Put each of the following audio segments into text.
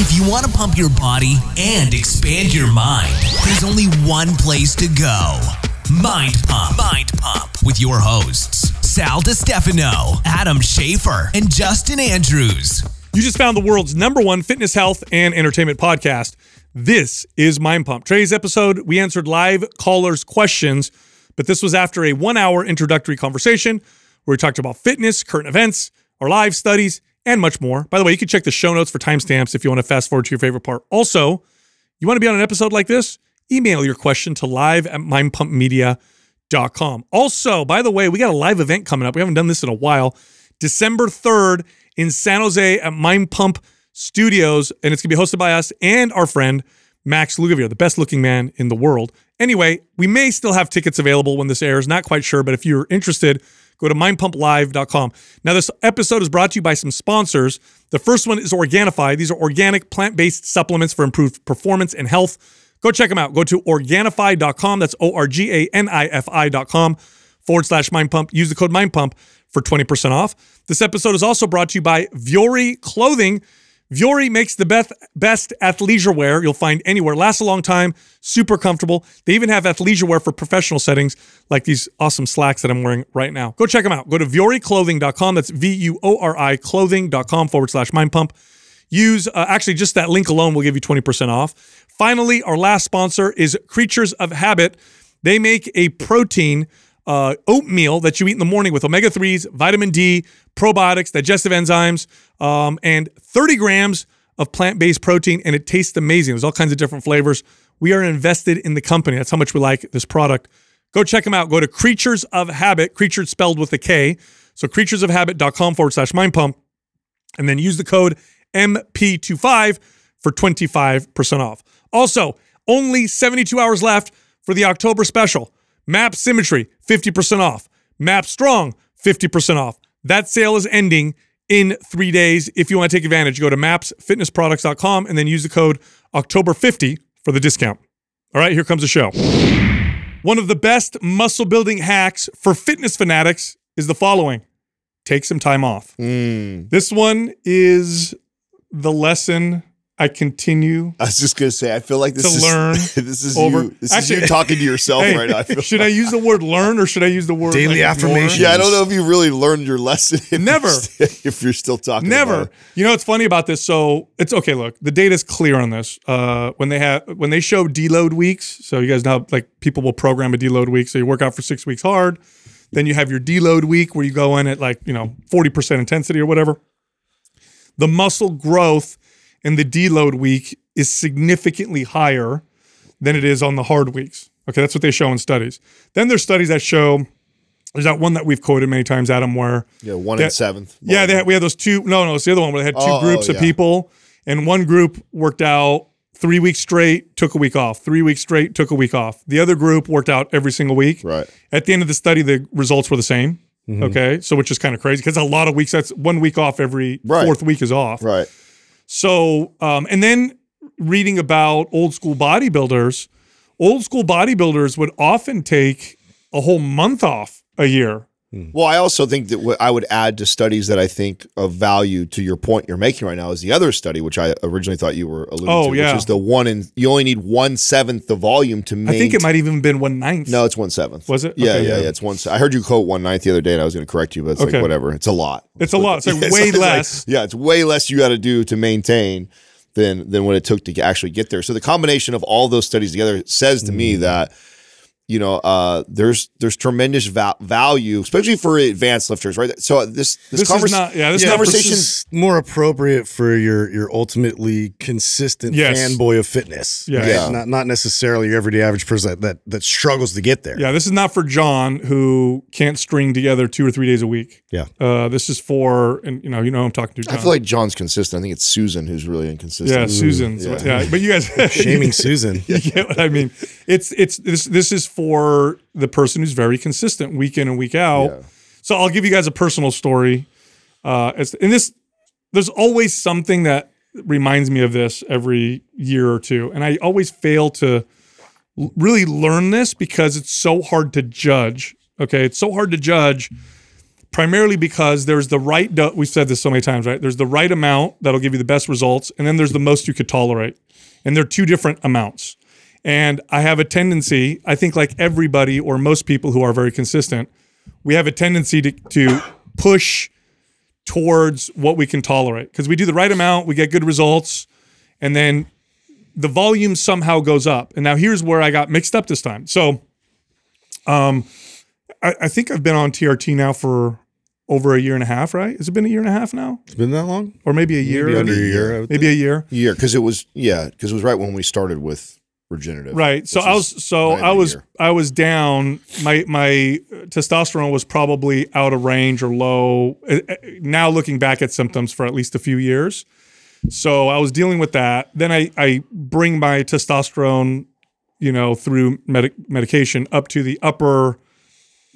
If you want to pump your body and expand your mind, there's only one place to go. Mind Pump. Mind Pump with your hosts, Sal DiStefano, Adam Schafer, and Justin Andrews. You just found the world's number one fitness, health, and entertainment podcast. This is Mind Pump. Today's episode, we answered live callers' questions, but this was after a one hour introductory conversation where we talked about fitness, current events, our live studies, and much more. By the way, you can check the show notes for timestamps if you want to fast forward to your favorite part. Also, you want to be on an episode like this? Email your question to live at mindpumpmedia.com. Also, by the way, we got a live event coming up. We haven't done this in a while. December 3rd in San Jose at Mind Pump Studios, and it's going to be hosted by us and our friend Max Lugavere, the best looking man in the world. Anyway, we may still have tickets available when this airs, not quite sure, but if you're interested, go to mindpumplive.com. Now, this episode is brought to you by some sponsors. The first one is Organifi. These are organic plant based supplements for improved performance and health. Go check them out. Go to Organifi.com. That's O R G A N I F I.com forward slash mind pump. Use the code mind pump for 20% off. This episode is also brought to you by Vuori Clothing. Vuori makes the best best athleisure wear you'll find anywhere. Lasts a long time, super comfortable. They even have athleisure wear for professional settings, like these awesome slacks that I'm wearing right now. Go check them out. Go to VuoriClothing.com. That's V-U-O-R-I clothing.com forward slash mind pump. Use uh, actually just that link alone will give you 20% off. Finally, our last sponsor is Creatures of Habit. They make a protein uh, oatmeal that you eat in the morning with omega 3s, vitamin D, probiotics, digestive enzymes, um, and 30 grams of plant based protein. And it tastes amazing. There's all kinds of different flavors. We are invested in the company. That's how much we like this product. Go check them out. Go to Creatures of Habit, creatures spelled with a K. So creaturesofhabit.com forward slash mind pump. And then use the code MP25 for 25% off. Also, only 72 hours left for the October special. Map Symmetry, 50% off. Map Strong, 50% off. That sale is ending in three days. If you want to take advantage, go to mapsfitnessproducts.com and then use the code October50 for the discount. All right, here comes the show. One of the best muscle building hacks for fitness fanatics is the following take some time off. Hmm. This one is the lesson I continue I was just gonna say, I feel like this To is learn this is over- you. This Actually- is you talking to yourself Hey, right now. I feel should I use the word learn or should I use the word Daily like, ignore? affirmation. yeah, I don't know if you really learned your lesson. If Never. You're st- if you're still talking. Never. about it. You know what's funny about this? So it's okay. Look, the data's clear on this. Uh, when they have when they show deload weeks, so you guys know like people will program a deload week. So you work out for six weeks hard, then you have your deload week where you go in at like you know forty percent intensity or whatever. The muscle growth in the deload week is significantly higher than it is on the hard weeks. Okay, that's what they show in studies. Then there's studies that show. There's that one that we've quoted many times, Adam, where Yeah, one That- and seventh. yeah, they had, we had those two. No, no, it's the other one where they had two Oh, groups oh, of people, and one group worked out three weeks straight, took a week off. Three weeks straight, took a week off. The other group worked out every single week. Right. At the end of the study, the results were the same. Mm-hmm. Okay, so which is kind of crazy because a lot of weeks. That's one week off every Right. fourth week is off. Right. So, um, and then reading about old school bodybuilders, old school bodybuilders would often take a whole month off a year. Well, I also think that what I would add to studies that I think of value to your point you're making right now is the other study, which I originally thought you were alluding Oh, to, yeah. which is the one in you only need one seventh the volume to make. I think it might even been one ninth. No, it's one seventh. Was it? Yeah, Okay, yeah, yeah. yeah. It's one. I heard you quote one ninth the other day, and I was going to correct you, but it's Okay. like whatever. It's a lot. It's a lot. It's like way it's like- less. yeah, it's way less you got to do to maintain than than what it took to actually get there. So the combination of all those studies together says to Mm. me that you know uh, there's there's tremendous va- value, especially for advanced lifters, right? So this this, This is convers- not- yeah, this this is not- conversation. This is more appropriate for your your ultimately consistent Yes. fanboy of fitness. Yeah. right? Yeah. Not not necessarily your everyday average person that, that that struggles to get there. Yeah, this is not for John who can't string together two or three days a week. Yeah. Uh, this is for, and you know, you know, I'm talking to John. I feel like John's consistent. I think it's Susan who's really inconsistent. yeah, Susan's. yeah. Yeah. but you guys Shaming Susan. you get what I mean. It's it's this this is for the person who's very consistent week in and week out. Yeah. So I'll give you guys a personal story. Uh, as, and this, there's always something that reminds me of this every year or two, and I always fail to really learn this because it's so hard to judge. Okay, it's so hard to judge primarily because there's the right. Do- we've said this so many times, right? There's the right amount that'll give you the best results, and then there's the most you could tolerate, and they're two different amounts. And I have a tendency, I think, like everybody or most people who are very consistent, we have a tendency to, to push towards what we can tolerate because we do the right amount, we get good results, and then the volume somehow goes up. And now here's where I got mixed up this time. So, um, I, I think I've been on TRT now for over a year and a half, right? Has it been a year and a half now, It's been that long? or maybe a year? Maybe under a year. Maybe a year. year because it was yeah because it was right when we started with regenerative. Right. So I was so I was. I was down. My my testosterone was probably out of range or low. Uh, uh, Now looking back at symptoms for at least a few years. So I was dealing with that. Then I I bring my testosterone, you know, through medic medication up to the upper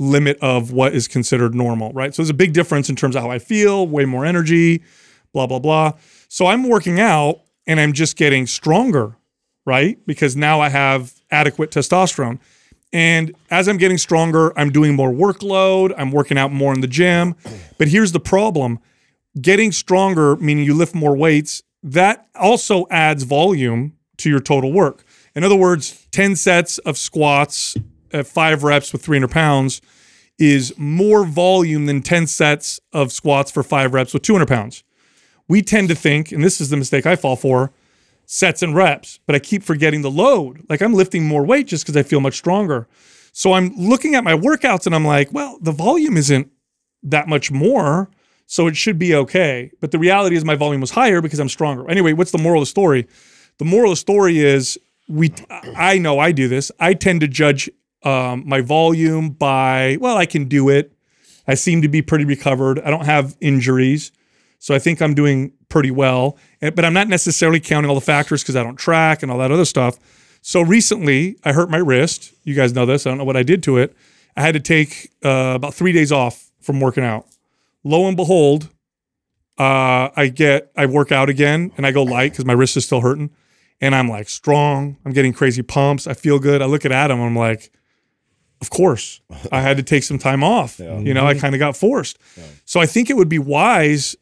limit of what is considered normal, right? So there's a big difference in terms of how I feel, way more energy, blah blah blah. So I'm working out and I'm just getting stronger right? Because now I have adequate testosterone. And as I'm getting stronger, I'm doing more workload, I'm working out more in the gym. But here's the problem getting stronger, meaning you lift more weights, that also adds volume to your total work. In other words, 10 sets of squats at five reps with 300 pounds is more volume than 10 sets of squats for five reps with 200 pounds. We tend to think, and this is the mistake I fall for, sets and reps, but I keep forgetting the load. Like I'm lifting more weight just because I feel much stronger. So I'm looking at my workouts and I'm like, well, the volume isn't that much more, so it should be okay. But the reality is my volume was higher because I'm stronger. Anyway, what's the moral of the story? The moral of the story is we I know I do this. I tend to judge um, my volume by, well, I can do it. I seem to be pretty recovered. I don't have injuries. So I think I'm doing pretty well, Eh, but I'm not necessarily counting all the factors because I don't track and all that other stuff. So recently, I hurt my wrist. You guys know this. I don't know what I did to it. I had to take uh, about three days off from working out. Lo and behold, uh, I get I work out again and I go light because my wrist is still hurting, and I'm like strong. I'm getting crazy pumps. I feel good. I look at Adam. I'm like, of course, I had to take some time off. You know, I kind of got forced. So I think it would be wise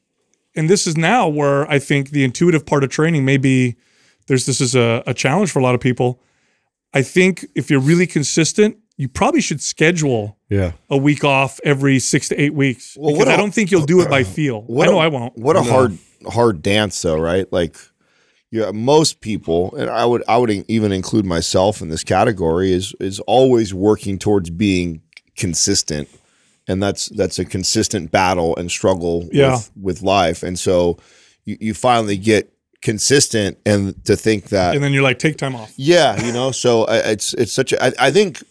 and this is now where I think the intuitive part of training may be there's this is a, a challenge for a lot of people. I think if you're really consistent, you probably should schedule Yeah. a week off every six to eight weeks. Well, because what I a- don't think you'll do it by feel. What I know a- I won't. What a hard hard dance though, right? Like yeah, most people, and I would I would even include myself in this category, is is always working towards being consistent. And that's that's a consistent battle and struggle Yeah. with, with life. And so you, you finally get consistent and to think that And then you're like, take time off. yeah, you know, so uh, it's it's such a. I, I think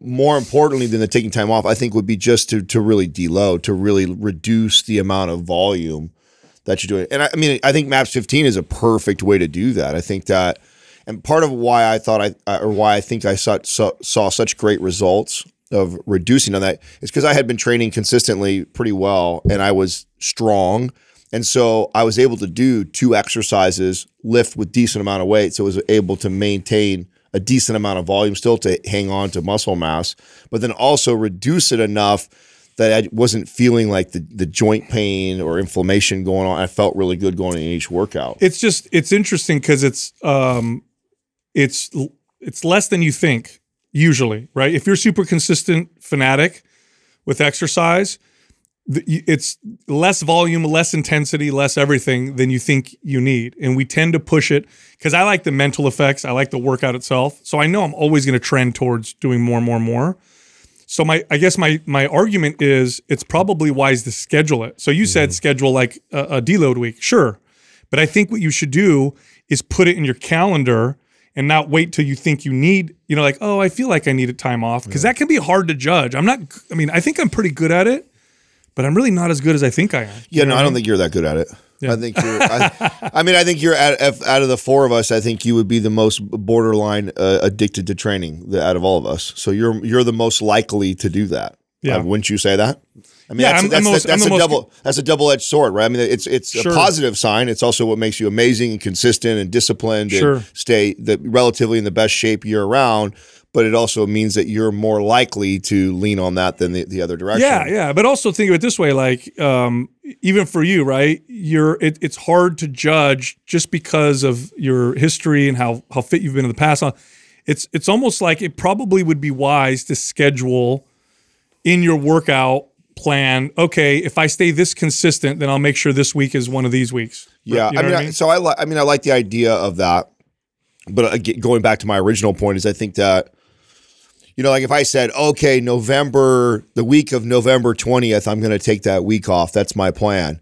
more importantly than the taking time off, I think would be just to to really deload, to really reduce the amount of volume that you're doing. And I, I mean, I think Maps 15 is a perfect way to do that. I think that, and part of why I thought I I- or why I think I saw saw, saw such great results of reducing on that is because I had been training consistently pretty well, and I was strong. And so I was able to do two exercises, lift with decent amount of weight. So I was able to maintain a decent amount of volume still to hang on to muscle mass, but then also reduce it enough that I wasn't feeling like the, the joint pain or inflammation going on. I felt really good going in each workout. It's just it's interesting because it's um it's it's less than you think usually, right? If you're super consistent fanatic with exercise, it's less volume, less intensity, less everything than you think you need. And we tend to push it because I like the mental effects. I like the workout itself. So I know I'm always going to trend towards doing more and more and more. So my, I guess my my argument is it's probably wise to schedule it. So you said mm-hmm. schedule like a, a deload week, sure, but I think what you should do is put it in your calendar and not wait till you think you need. You know, like oh, I feel like I needed time off because that can be hard to judge. I'm not. I mean, I think I'm pretty good at it, but I'm really not as good as I think I am. Yeah, no, I don't think you're that good at it. Yeah. I think you're. I, I mean, I think you're at, out of the four of us. I think you would be the most borderline uh, addicted to training the, out of all of us. So you're you're the most likely to do that. Yeah. Uh, wouldn't you say that? I mean, Yeah, that's, I'm- I'm that's, most- that's, a most- double that's a double edged sword, right? I mean, it's it's Sure. a positive sign. It's also what makes you amazing and consistent and disciplined Sure. and stay the relatively in the best shape year round. But it also means that you're more likely to lean on that than the, the other direction. Yeah, yeah. But also think of it this way: like, um, even for you, right? You're it, it's hard to judge just because of your history and how how fit you've been in the past. It's it's almost like it probably would be wise to schedule in your workout plan. Okay, if I stay this consistent, then I'll make sure this week is one of these weeks. Yeah, You know I mean, I I mean? so I like. I mean, I like the idea of that, but again, going back to my original point is, I think that you know, like if I said, okay, November, the week of November twentieth, I'm going to take that week off. That's my plan.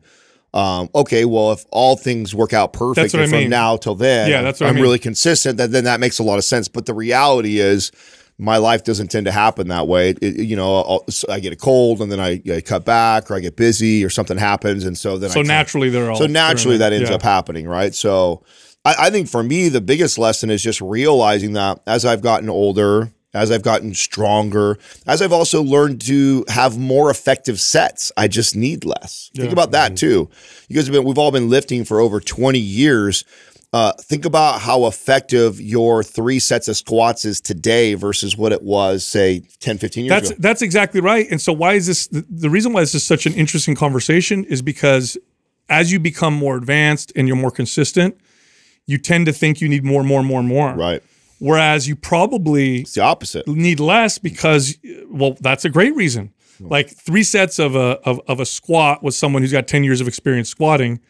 Um, okay, well, if all things work out perfect I from mean. now till then, Yeah, that's what I I'm mean. really consistent. Then then that makes a lot of sense. But the reality is. My life doesn't tend to happen that way. It- it- you know, I'll, I get a cold and then I, I cut back, or I get busy, or something happens, and so then I So kinda- naturally, they're all so naturally that ends yeah. up happening, right? So I, I think for me, the biggest lesson is just realizing that as I've gotten older, as I've gotten stronger, as I've also learned to have more effective sets, I just need less. Think about that too. You guys have been, we've all been lifting for over 20 years. Uh, think about how effective your three sets of squats is today versus what it was, say, 10, 15 years That's ago. that's exactly right. And so why is this the, the reason why this is such an interesting conversation is because as you become more advanced and you're more consistent, you tend to think you need more, more, more, more. Right. Whereas you probably It's the opposite. need less because well, that's a great reason. Like three sets of a of, of a squat with someone who's got 10 years of experience squatting,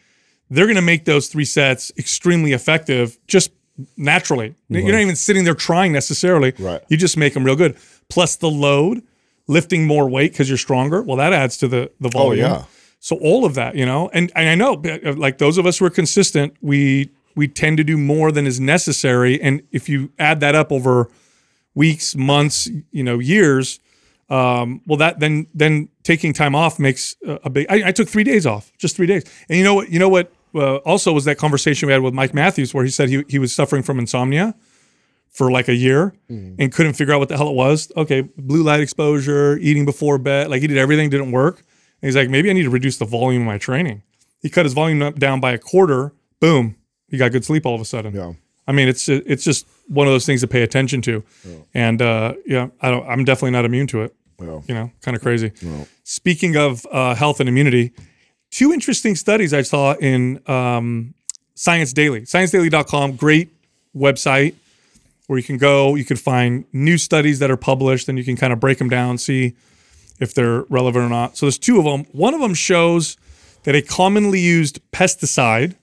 they're gonna make those three sets extremely effective just naturally. You're not even sitting there trying necessarily. Right. You just make them real good. Plus the load, lifting more weight because you're stronger. Well, that adds to the the oh, volume. Oh yeah. So all of that, you know, and, and I know, like those of us who are consistent, we we tend to do more than is necessary, and if you add that up over weeks, months, you know, years, um, well, that then then taking time off makes a, a big. I, I took three days off, just three days, and you know what? You know what? Uh, also, was that conversation we had with Mike Matthews where he said he he was suffering from insomnia for like a year and couldn't figure out what the hell it was. Okay, blue light exposure, eating before bed, like he did everything, didn't work. And he's like, maybe I need to reduce the volume of my training. He cut his volume up- down by a quarter. Boom, he got good sleep all of a sudden. Yeah. I mean, it's it's just one of those things to pay attention to, and uh, yeah, I don't. I'm definitely not immune to it. Yeah. You know, kind of crazy. Speaking of uh, health and immunity, two interesting studies I saw in um, Science Daily. ScienceDaily.com, great website where you can go. You can find new studies that are published, and you can kind of break them down, see if they're relevant or not. So there's two of them. One of them shows that a commonly used pesticide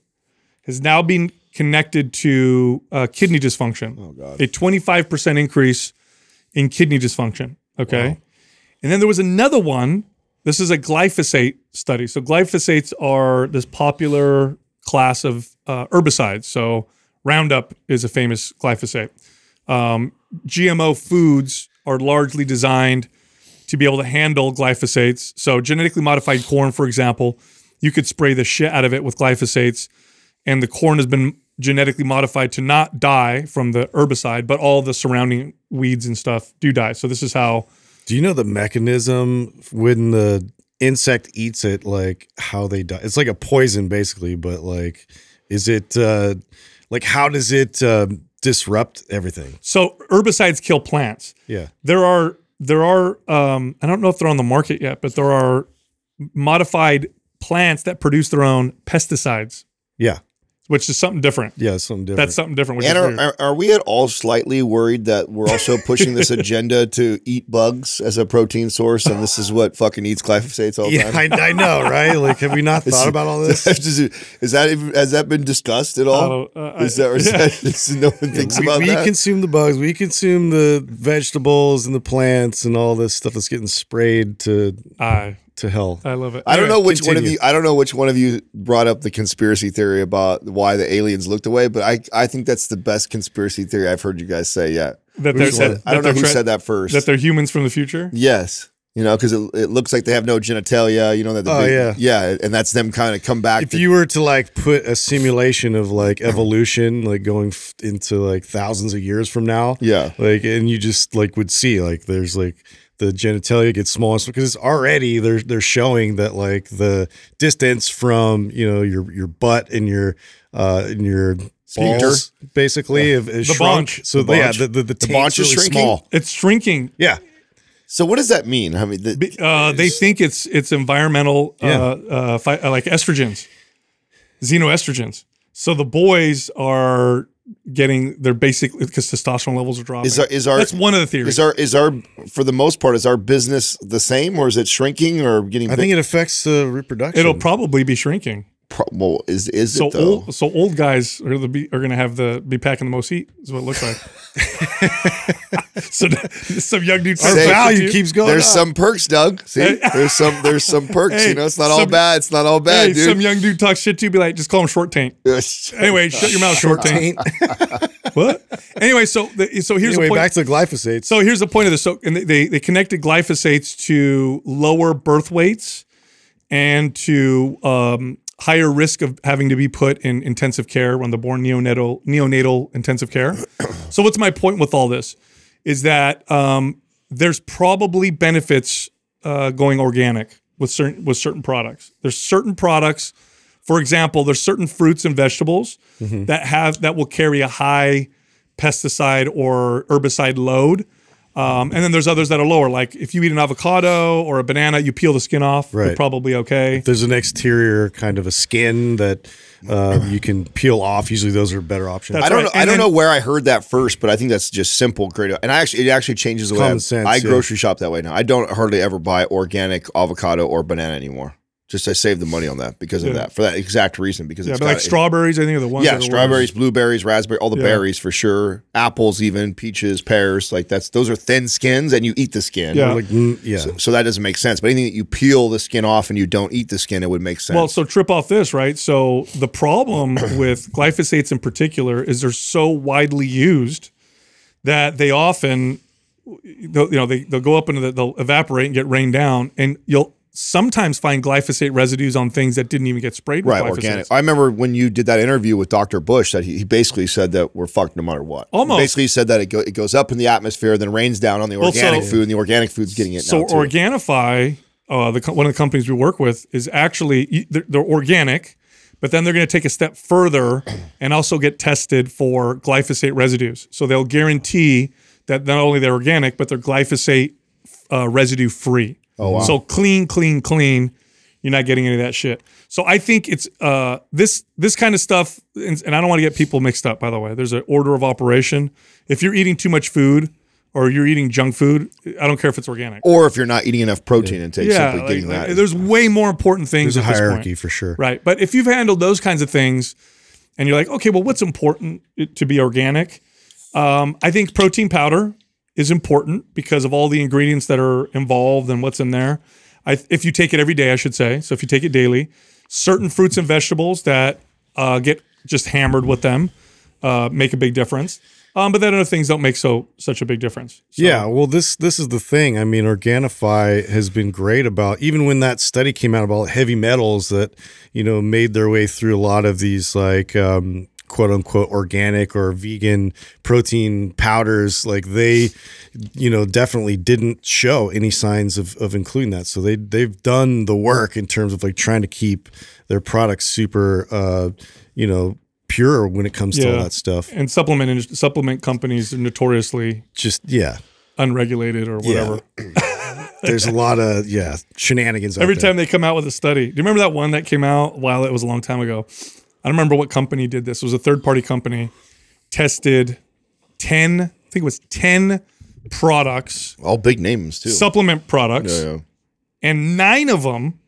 has now been connected to uh, kidney dysfunction. Oh God! A 25% increase in kidney dysfunction. Okay, and then there was another one. This is a glyphosate study. So glyphosates are this popular class of uh, herbicides. So Roundup is a famous glyphosate. Um, GMO foods are largely designed to be able to handle glyphosates. So genetically modified corn, for example, you could spray the shit out of it with glyphosates, and the corn has been genetically modified to not die from the herbicide, but all the surrounding weeds and stuff do die. So this is how Do you know the mechanism when the insect eats it, like how they die? It's like a poison, basically, but like, is it uh, like how does it uh, disrupt everything? so herbicides kill plants. Yeah. There are there are um, I don't know if they're on the market yet, but there are modified plants that produce their own pesticides, Yeah. Which is something different. Yeah. Something different. That's something different. Which And is are, are, are we at all slightly worried that we're also pushing this agenda to eat bugs as a protein source, and this is what fucking eats glyphosates all the yeah, time? I, I know, right? Like, have we not thought about all this? is that even, has that been discussed at all? Uh, is that, yeah. that is, no one thinks we, about we that? consume the bugs. We consume the vegetables and the plants and all this stuff that's getting sprayed to I to hell. I love it. I don't know Anyway, which one of you. I don't know which one of you brought up the conspiracy theory about why the aliens looked away, but I I think that's the best conspiracy theory I've heard you guys say yet. that Who they're, said- that, I don't know who they're said that first. That they're humans from the future. yes, you know, because it, it looks like they have no genitalia. You know that. Oh, big, yeah. yeah, and that's them kind of come back. If to- you were to like put a simulation of like evolution, like going f- into like thousands of years from now, yeah, like, and you just like would see like there's like the genitalia gets smaller because it's already they're they're showing that like the distance from you know your your butt and your uh and your balls, basically, have, has The shrunk. bonch. So The yeah, the the, the, The tank's bonch is really shrinking? small. It's shrinking. Yeah, So what does that mean? I mean, the, Uh, they think it's it's environmental, uh, Yeah. uh, fi- uh, like estrogens, xenoestrogens. So the boys are getting their basic because testosterone levels are dropping. is our is our That's one of the theories. is our is our for the most part is our business the same or is it shrinking or getting? I think it affects uh, reproduction. It'll probably be shrinking. Pro- well, is is So it though? old, so old guys are the be, are going to have the be packing the most heat. Is what it looks like. so some young dude. Our starts Say- talking to value you. keeps going. There's up. some perks, Doug. See, there's some there's some perks. Hey, you know, it's not all bad. It's not all bad, Hey, dude. some young dude talks shit to you. Be like, just call him short taint. Anyway, shut your mouth, short taint. What? Anyway, so the, so here's anyway, the point. back to glyphosate. So here's the point of this. So and they- they they connected glyphosates to lower birth weights and to um, higher risk of having to be put in intensive care when they're born neonatal neonatal intensive care. so what's my point with all this? Is that um, there's probably benefits uh, going organic with certain with certain products. There's certain products, for example, there's certain fruits and vegetables that have that will carry a high pesticide or herbicide load. Um, and then there's others that are lower. Like if you eat an avocado or a banana, you peel the skin off. You're Right. probably okay. There's an exterior kind of a skin that uh, you can peel off. Usually, those are better options. That's I don't right. know. I don't then- know where I heard that first, but I think that's just simple, great. And I actually, it actually changes the way I, sense, I yeah. grocery shop that way now. I don't hardly ever buy organic avocado or banana anymore. Just I saved the money on that because of Yeah. that for that exact reason. Because Yeah, it's but like strawberries, I think are the ones. yeah, that are strawberries, blueberries, raspberry, all the Yeah. berries for sure. Apples, even peaches, pears. Like that's those are thin skins, and you eat the skin. Yeah. Like, mm, yeah. So, so that doesn't make sense. But anything that you peel the skin off and you don't eat the skin, it would make sense. Well, so trip off this, right? So the problem with glyphosates in particular is they're so widely used that they often, they'll, you know, they, they'll go up into the, they'll evaporate and get rained down, and you'll sometimes find glyphosate residues on things that didn't even get sprayed with right, glyphosates. organic. I remember when you did that interview with Dr. Bush that he, he basically said that we're fucked no matter what. Almost. He basically said that it, go, it goes up in the atmosphere, then rains down on the Well, organic so- food, and the organic food's getting it So. Organifi, uh, the one of the companies we work with, is actually they're, they're organic, but then they're going to take a step further and also get tested for glyphosate residues. So they'll guarantee that not only they're organic, but they're glyphosate uh, residue free. Oh wow! So clean, clean, clean. You're not getting any of that shit. So I think it's uh, this this kind of stuff, and, and I don't want to get people mixed up. By the way, there's an order of operation. If you're eating too much food or you're eating junk food, I don't care if it's organic. or if you're not eating enough protein intake, Yeah, simply like- getting that. there's way more important things. There's a at this point. hierarchy for sure. right? But if you've handled those kinds of things, and you're like, okay, well, what's important to be organic? Um, I think protein powder is important because of all the ingredients that are involved and what's in there. I, if you take it every day, I should say. So if you take it daily, certain fruits and vegetables that uh, get just hammered with them uh, make a big difference. Um, but then other things don't make so such a big difference. So- Yeah, well, this this is the thing. I mean, Organifi has been great about even when that study came out about heavy metals that you know made their way through a lot of these like um, quote unquote organic or vegan protein powders. Like they, you know, definitely didn't show any signs of of including that. So they they've done the work in terms of like trying to keep their products super, uh, you know. Pure when it comes to all that stuff. And supplement supplement companies are notoriously Just yeah, unregulated or whatever. there's a lot of yeah shenanigans. Every time they come out with a study. Do you remember that one that came out? While it was a long time ago. I don't remember what company did this. It was a third party company. Tested 10, I think it was 10 products, all big names too. supplement products, yeah, yeah. and nine of them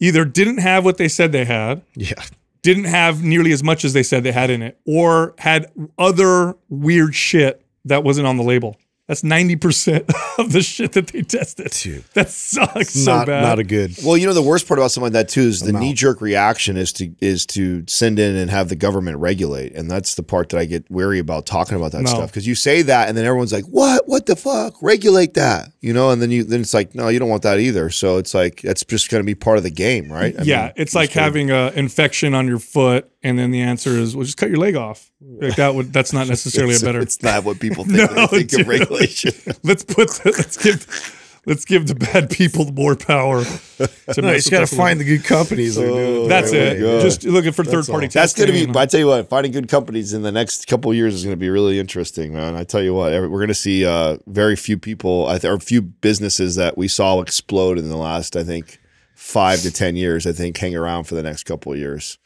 either didn't have what they said they had, Yeah. didn't have nearly as much as they said they had in it, or had other weird shit that wasn't on the label. That's 90% of the shit that they tested. Dude. That sucks so not bad. not a good. Well, you know the worst part about something like that too is the knee jerk reaction is to is to send in and have the government regulate, and that's the part that I get wary about talking about that No. stuff because you say that and then everyone's like, "What? What the fuck? Regulate that?" You know, and then you then it's like, "No, you don't want that either." So it's like that's just going to be part of the game, right? I yeah, mean, it's like just having an infection on your foot, and then the answer is, well, just cut your leg off. Like that would that's not necessarily a better. it's not what people think No, when they think dude. of regulation. let's put the, let's give let's give the bad people more power. To No, mess you just got to find the good companies. that Oh, That's it. way. Just looking for third party. That's going to be. I tell you what, finding good companies in the next couple of years is going to be really interesting, man. I tell you what, every- we're going to see uh, very few people, I th- or few businesses that we saw explode in the last, I think, five to ten years. I think hang around for the next couple of years.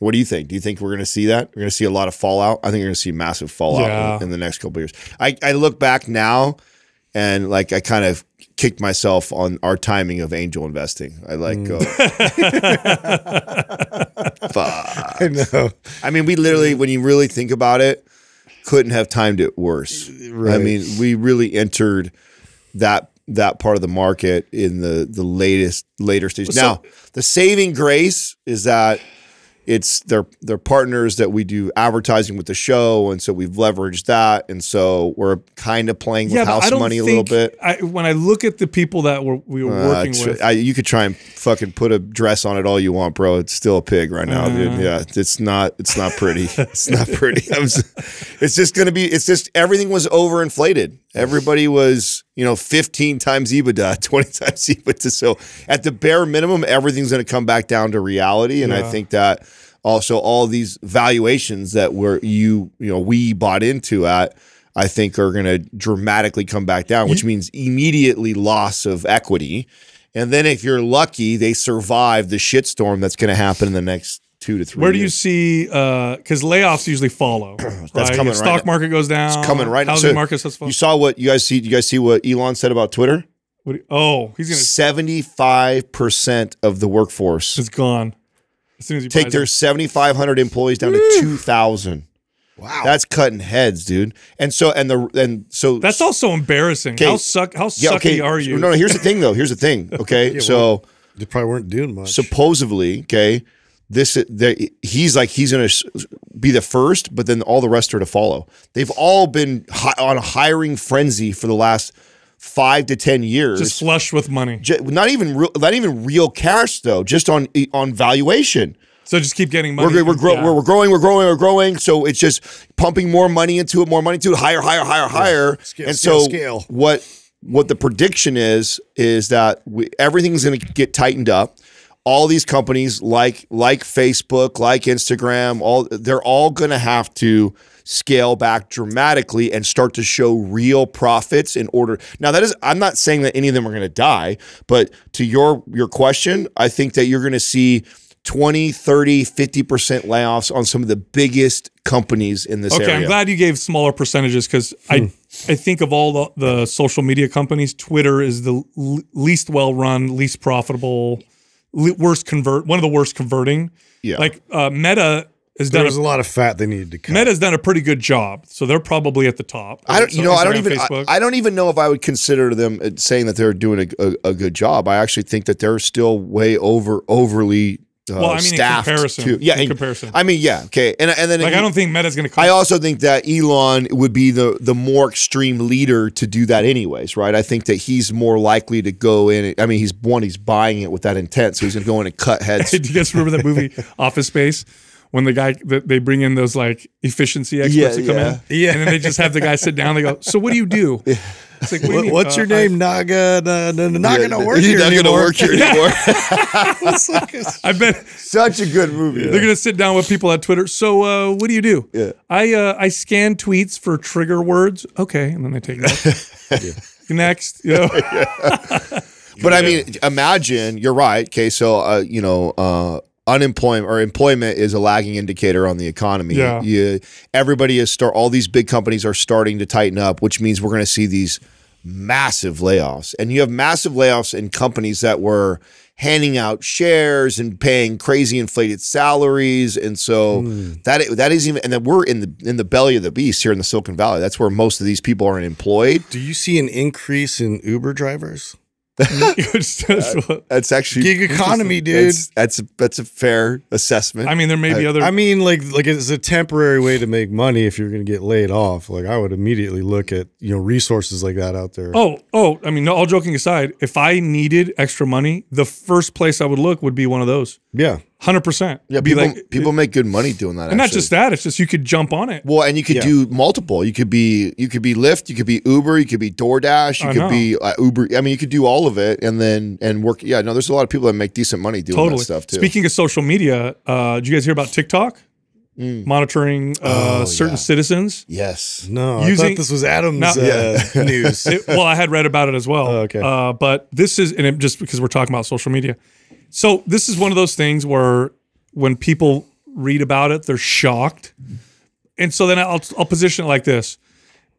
What do you think? Do you think we're going to see that? We're going to see a lot of fallout. I think we're going to see massive fallout Yeah. in, in the next couple of years. I, I look back now, and like I kind of kicked myself on our timing of angel investing. I like. Mm. go, fuck. I know. I mean, we literally, when you really think about it, couldn't have timed it worse. I mean, we really entered that that part of the market in the the latest later stage. now, the saving grace is that it's they're they're partners that we do advertising with the show, and so we've leveraged that, and so we're kind of playing with but house money a little bit. I, when I look at the people that were, we were Uh, working with, I, you could try and fucking put a dress on it all you want, bro. It's still a pig right now, Uh. dude. Yeah, it's not. It's not pretty. It's not pretty. S- it's just gonna be. It's just everything was overinflated. Everybody was, you know, 15 times EBITDA, 20 times EBITDA. So at the bare minimum, everything's gonna come back down to reality. And I think that also all these valuations that were you, you know, we bought into at. I think are going to dramatically come back down, which means immediately loss of equity. And then if you're lucky, they survive the shitstorm that's going to happen in the next two to three. where do you years. see? Uh, because layoffs usually follow. That's right? coming If right stock now. market goes down. It's coming right now. Housing So market has fallen. You saw what you guys see? You guys see what Elon said about Twitter? What do you- oh, he's gonna. Seventy-five percent of the workforce It's gone. As soon as you take their seventy-five hundred employees down to two thousand. Wow. That's cutting heads, dude. And so and the and so That's also embarrassing. How suck? How sucky are you? No, no. Here's the thing, though. Here's the thing. Okay, so. they probably weren't doing much. supposedly, okay, this the, he's like he's going to be the first, but then all the rest are to follow. They've all been hi- on a hiring frenzy for the last five to ten years. Just flush with money. Not even real, not even real cash though, just on on valuation. So just keep getting money. We're, we're, grow, Yeah. we're, we're growing, we're growing, we're growing. So it's just pumping more money into it, more money into it, higher, higher, higher, higher. Scale, and scale, so scale. what what the prediction is is that we, everything's going to get tightened up. All these companies, like like Facebook, like Instagram, all they're all going to have to scale back dramatically and start to show real profits in order. Now that is I'm not saying that any of them are going to die, but to your your question, I think that you're going to see 20, 30, 50% layoffs on some of the biggest companies in this Okay, area. I'm glad you gave smaller percentages because I Hmm. I think of all the, the social media companies, Twitter is the l- least well run, least profitable, le- worst convert, one of the worst converting. Yeah. Like uh, Meta has there done was a, a lot of fat they needed to cut. Meta's done a pretty good job, so they're probably at the top. I don't, So you know, I don't even, I, I don't even know if I would consider them uh, saying that they're doing a, a, a good job. I actually think that they're still way over, overly uh, Well, I mean, in staffed. comparison. too. yeah, In comparison. I mean, yeah, okay, and and then like I don't think Meta's going to. I also think that Elon would be the the more extreme leader to do that, anyways, right? I think that he's more likely to go in. I mean, he's one, he's buying it with that intent, so he's going to go in and cut heads. Do you guys remember that movie Office Space? When the guy that they bring in those like efficiency experts Yeah, to come yeah. in, Yeah. and then they just have the guy sit down. They go, "So what do you do?" It's like, what what's Uh, your name? Naga. Nah, nah, nah, not Yeah, gonna work here not anymore. gonna work here anymore. I, I bet Such a good movie. they're gonna sit down with people at Twitter. So, uh, what do you do? Yeah. I uh, I scan tweets for trigger words. Okay, and then they take that. Next, you know, But I mean, imagine you're right. Okay, so uh, you know, uh, unemployment or employment is a lagging indicator on the economy. Yeah. You, everybody is start. All these big companies are starting to tighten up, which means we're going to see these massive layoffs. And you have massive layoffs in companies that were handing out shares and paying crazy inflated salaries and so hmm. that that is even and then we're in the in the belly of the beast here in the Silicon Valley that's where most of these people are employed Do you see an increase in Uber drivers? It's just- uh, that's actually Gig economy, dude. That's that's a, that's a fair assessment. I mean, there may be uh, other. I mean, like, like it's a temporary way to make money if you're going to get laid off. Like, I would immediately look at you know resources like that out there. Oh, oh, I mean, no, all joking aside, if I needed extra money, the first place I would look would be one of those. yeah, hundred percent. Yeah, be people like, people make good money doing that. and not just that. It's just you could jump on it. Well, and you could Yeah. do multiple. You could be you could be Lyft, you could be Uber, you could be DoorDash, you I could know. be uh, Uber. I mean, you could do all of it and then and work. Yeah, no, there's a lot of people that make decent money doing Totally. that stuff too. Speaking of social media, uh, did you guys hear about TikTok monitoring uh, Oh, certain yeah. citizens? yes, No, I thought this was Adam's No. uh, news. It- well, I had read about it as well. Oh, okay. Uh, but this is, and it, just because we're talking about social media. So this is one of those things where when people read about it, they're shocked. And so then I'll, I'll position it like this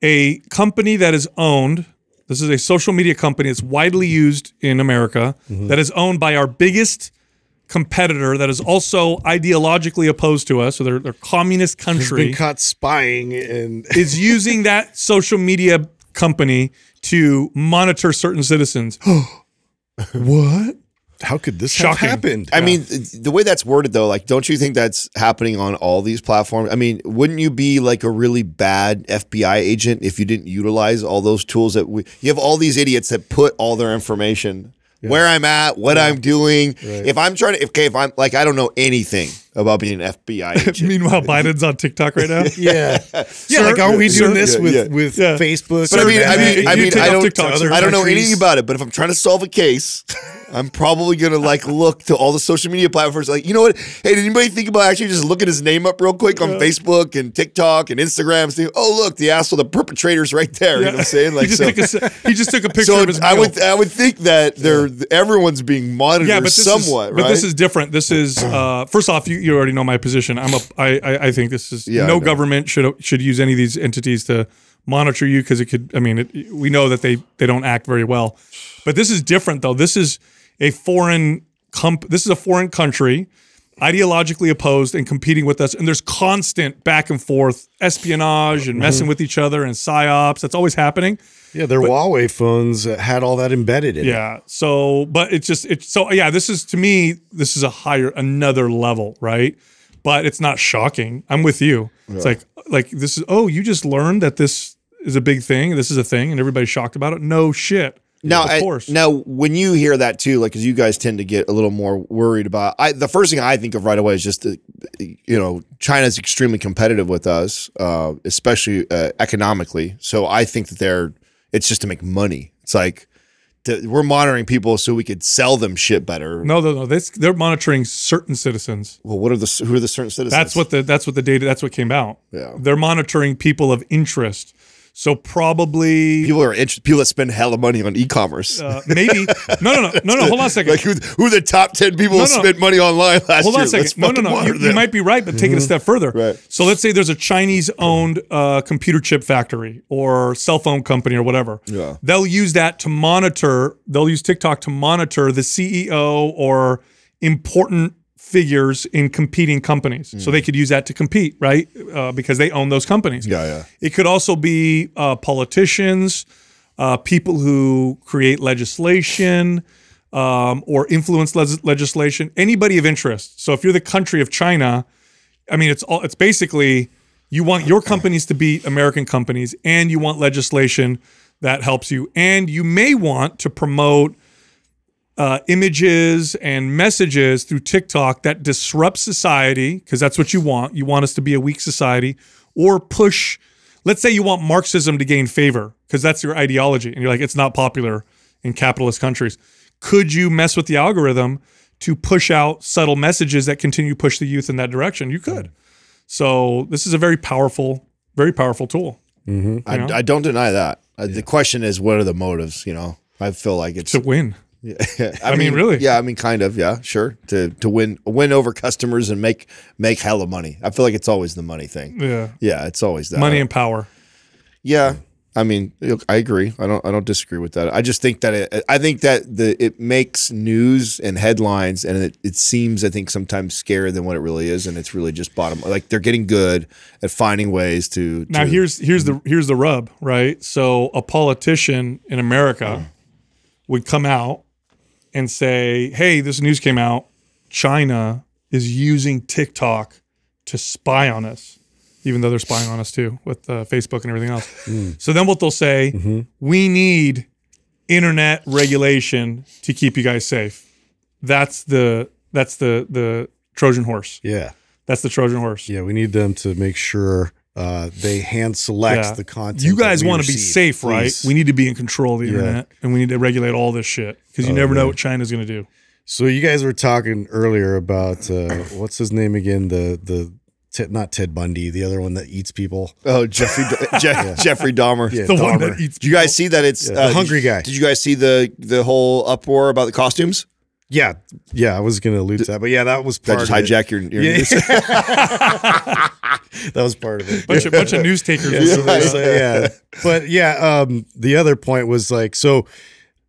a company that is owned, this is a social media company that's widely used in America, Mm-hmm. that is owned by our biggest competitor that is also ideologically opposed to us. So they're, they're communist country been caught spying and is using that social media company to monitor certain citizens. what? How could this Shocking. have happened? I mean, the way that's worded though, like, don't you think that's happening on all these platforms? I mean, wouldn't you be like a really bad FBI agent if you didn't utilize all those tools that we? You have all these idiots that put all their information. Where I'm at, what I'm doing. If I'm trying to, okay, if I'm like, I don't know anything about being an FBI agent. Meanwhile, Biden's on TikTok right now. yeah, yeah. Sir, like, aren't we sir, doing this yeah, with yeah. with Yeah. Facebook? But I mean, I mean, I mean, I don't, TikTok. I don't know anything about it. But if I'm trying to solve a case, I'm probably gonna like look to all the social media platforms. Like, you know what? Hey, did anybody think about actually just looking his name up real quick on Facebook and TikTok and Instagram? See, oh look, the asshole, the perpetrator's right there. You know what I'm saying? Like, he, just so, took a, he just took a picture so of his I meal. would, I would think that they're everyone's being monitored yeah, but this somewhat, is, right? But this is different. This is uh, first off, you, you already know my position. I'm a I I, I think this is Yeah, no government should should use any of these entities to monitor you because it could. I mean, it, we know that they they don't act very well. But this is different though. This is a foreign comp. This is a foreign country. Ideologically opposed and competing with us, and there's constant back and forth espionage and mm-hmm. messing with each other and psyops. That's always happening. Yeah, their Huawei phones had all that embedded in it. Yeah. So, but it's just it's so yeah. This is to me, this is a higher another level, right? But it's not shocking. I'm with you. It's like like this is oh, you just learned that this is a big thing. This is a thing, and everybody's shocked about it. No shit. Now, of I- course. now, when you hear that too, like, because you guys tend to get a little more worried about, I the first thing I think of right away is just, that, you know, China's extremely competitive with us, uh, especially uh, economically. So I think that they're, it's just to make money. It's like to, we're monitoring people so we could sell them shit better. no, no, no. This, they're monitoring certain citizens. Well, what are the who are the certain citizens? That's what the that's what the data. That's what came out. Yeah. They're monitoring people of interest. So probably people are interested. People that spend hella money on e-commerce. uh, maybe no, no, no, no, no. Hold on a second. like who, who are the top ten people No, who no. spent money online last Hold year? Hold on a second. Let's No, no, no. You, you might be right, but take it a step further. Right. So let's say there's a Chinese-owned uh, computer chip factory or cell phone company or whatever. Yeah. They'll use that to monitor. They'll use TikTok to monitor the CEO or important figures in competing companies. So they could use that to compete, right? Uh, because they own those companies. Yeah, yeah. It could also be uh, politicians, uh, people who create legislation um, or influence les- legislation. Anybody of interest. So if you're the country of China, I mean, it's all. It's basically you want your companies to be American companies, and you want legislation that helps you, and you may want to promote uh, images and messages through TikTok that disrupt society because that's what you want. You want us to be a weak society or push. Let's say you want Marxism to gain favor because that's your ideology, and you're like, it's not popular in capitalist countries. Could you mess with the algorithm to push out subtle messages that continue to push the youth in that direction? You could. So this is a very powerful, very powerful tool I, know? I don't deny that. Uh, The question is, what are the motives? You know, I feel like it's. to win. I, mean, really? Yeah, I mean, kind of. Yeah, sure. To to win win over customers and make make hella money. I feel like it's always the money thing. Yeah, Yeah, it's always that. money and power. Yeah, I mean, look, I agree. I don't I don't disagree with that. I just think that it, I think that the it makes news and headlines, and it, it seems I think sometimes scarier than what it really is, and it's really just bottom. Like they're getting good at finding ways to. Now to- here's here's the here's the rub, right? So a politician in America uh-huh. would come out and say, "Hey, this news came out. China is using TikTok to spy on us, even though they're spying on us too with uh, Facebook and everything else." So then what they'll say, "We need internet regulation to keep you guys safe." That's the that's the the Trojan horse. Yeah. That's the Trojan horse. Yeah. We need them to make sure uh, they hand select Yeah. the content. You guys want to be receive, safe, right? We need to be in control of the Yeah. internet, and we need to regulate all this shit because you Oh, never know what China's going to do. So you guys were talking earlier about uh, what's his name again? The the Ted, not Ted Bundy, the other one that eats people. Oh, Jeffrey Je- Jeffrey Dahmer. Yeah, The one that eats. Did you guys see that? It's Yeah, the uh, hungry did- guy. Did you guys see the the whole uproar about the costumes? Yeah, yeah. I was gonna allude to that, but yeah, that was Did I part just of it. hijack your, your Yeah. news? that was part of it. bunch of bunch of news takers. yeah, listening to so, yeah. But yeah, um, the other point was like, so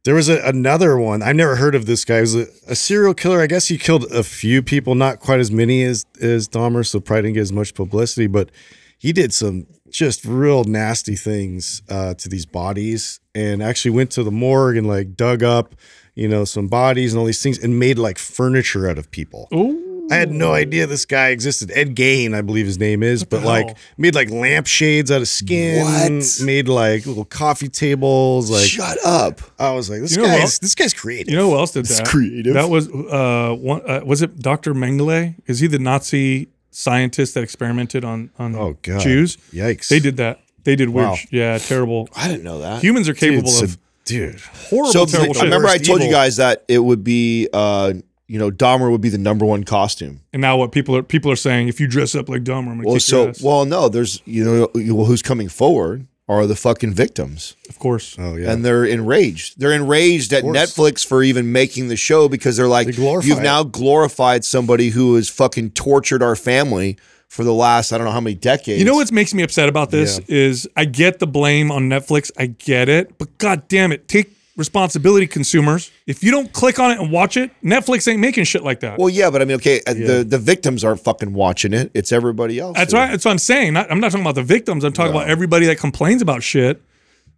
there was a, another one. I've never heard of this guy. He was a, a serial killer. I guess he killed a few people, not quite as many as as Dahmer, so probably didn't get as much publicity. But he did some just real nasty things uh, to these bodies, and actually went to the morgue and like dug up, you know, some bodies and all these things, and made like furniture out of people. Ooh. I had no idea this guy existed. Ed Gein, I believe his name is, but like hell? made like lampshades out of skin. What? Made like little coffee tables. Like Shut up. I was like, this You know guy's this guy's creative. You know who else did It's that? creative. That was uh, one. Uh, was it Dr. Mengele? Is he the Nazi scientist that experimented on on oh god, Jews? Yikes! They did that. They did weird. Wow. sh- Yeah, terrible. I didn't know that. Humans are Dude, capable so- of dude. horrible, so terrible I shit. remember I Worst told you guys that it would be, uh, you know, Dahmer would be the number one costume. And now what people are people are saying? If you dress up like Dahmer, I'm gonna Well, kick your so ass. well, no, there's you know, well, who's coming forward are the fucking victims, of course. Oh yeah. and they're enraged. They're enraged at. Netflix for even making the show because they're like, They you've it. now glorified somebody who has fucking tortured our family for the last I don't know how many decades. You know what makes me upset about this is I get the blame on Netflix. I get it, but god damn it, take responsibility, consumers. If you don't click on it and watch it, Netflix ain't making shit like that. Well, yeah, but I mean, okay, uh the the victims aren't fucking watching it. It's everybody else. That's right. That's what I'm saying. Not, I'm not talking about the victims. I'm talking about everybody that complains about shit.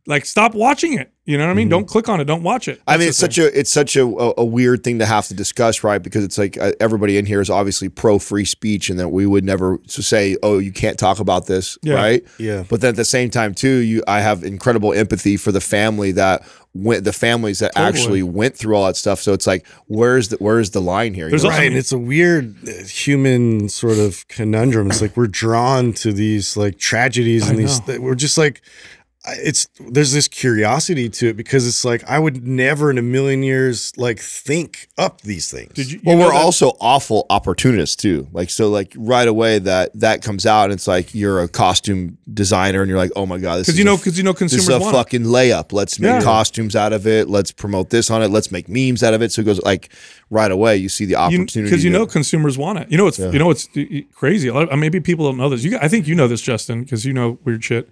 Like, stop watching it. You know what I mean? Don't click on it. Don't watch it. Mm-hmm. I mean, it's such a it's such a, a, a weird thing to have to discuss, right? Because it's like uh, everybody in here is obviously pro free speech, and that we would never s- say, "Oh, you can't talk about this," Yeah. right? Yeah. But then at the same time, too, you I have incredible empathy for the family that went, the families that Totally. actually went through all that stuff. So it's like, where's the where's the line here? You There's know? also- Right, and it's a weird uh, human sort of conundrum. It's like we're drawn to these like tragedies and I these. know. That we're just like, I- it's there's this curiosity to it because it's like I would never in a million years like think up these things. Did you? you Well, we're that- also awful opportunists too. Like so, like right away that that comes out, and it's like you're a costume designer, and you're like, oh my god, because you know because you know this is consumers a want it. fucking layup. Let's make Yeah. costumes out of it. Let's promote this on it. Let's make memes out of it. So it goes like right away. You see the opportunity because you, to- know consumers want it. You know it's you know it's crazy. A lot of- uh, maybe people don't know this. You, I think you know this, Justin, because you know weird shit.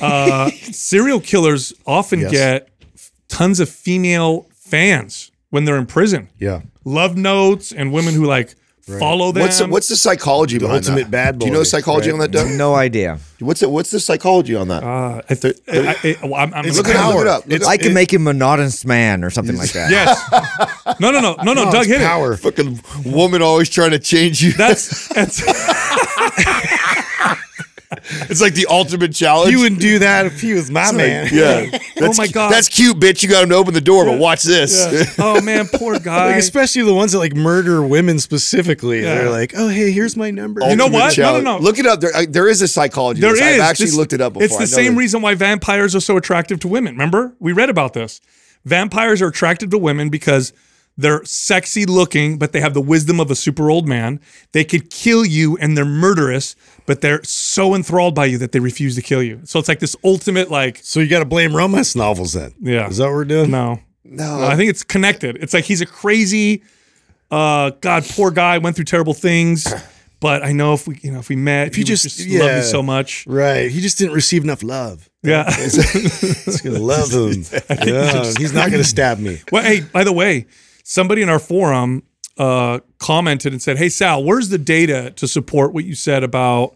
Uh, serial killers often Yes. get tons of female fans when they're in prison. yeah, Love notes and women who like follow them. What's the, what's the psychology behind ultimate that? bad Do you know psychology right? on that, Doug? No idea. What's it? What's the psychology on that? uh, I th- I, I, I, I'm, I'm It's look it up. Look it up. Look it I up. can make him a monotonous man or something like that. Yes. No, no, no, no, no. Oh, Doug it's hit it. power. Fucking woman always trying to change you. That's that's. it's like the ultimate challenge. He wouldn't do that if he was my man. yeah. Oh that's, my God. That's cute, bitch. You got him to open the door, but watch this. oh man, poor guy. Like especially the ones that like murder women specifically. Yeah. They're like, oh hey, here's my number. You know Ultimate what? No, no, challenge. no. Look it up. There, I, there is a psychology. to There this. is. I've actually This- looked it up before. It's the same that- reason why vampires are so attractive to women. Remember? We read about this. Vampires are attractive to women because they're sexy looking, but they have the wisdom of a super old man. They could kill you and they're murderous, but they're so enthralled by you that they refuse to kill you. So it's like this ultimate, like, So you got to blame romance novels then. Yeah. is that what we're doing? no. No. No, I think it's connected. It's like he's a crazy, uh, God, poor guy, went through terrible things. But I know if we, you know, if we met, if you he would just- love yeah. me so much. Right. He just didn't receive enough love. Yeah. He's gonna love him. yeah. He's not gonna stab me. Well, hey, by the way, somebody in our forum uh, commented and said, "Hey Sal, where's the data to support what you said about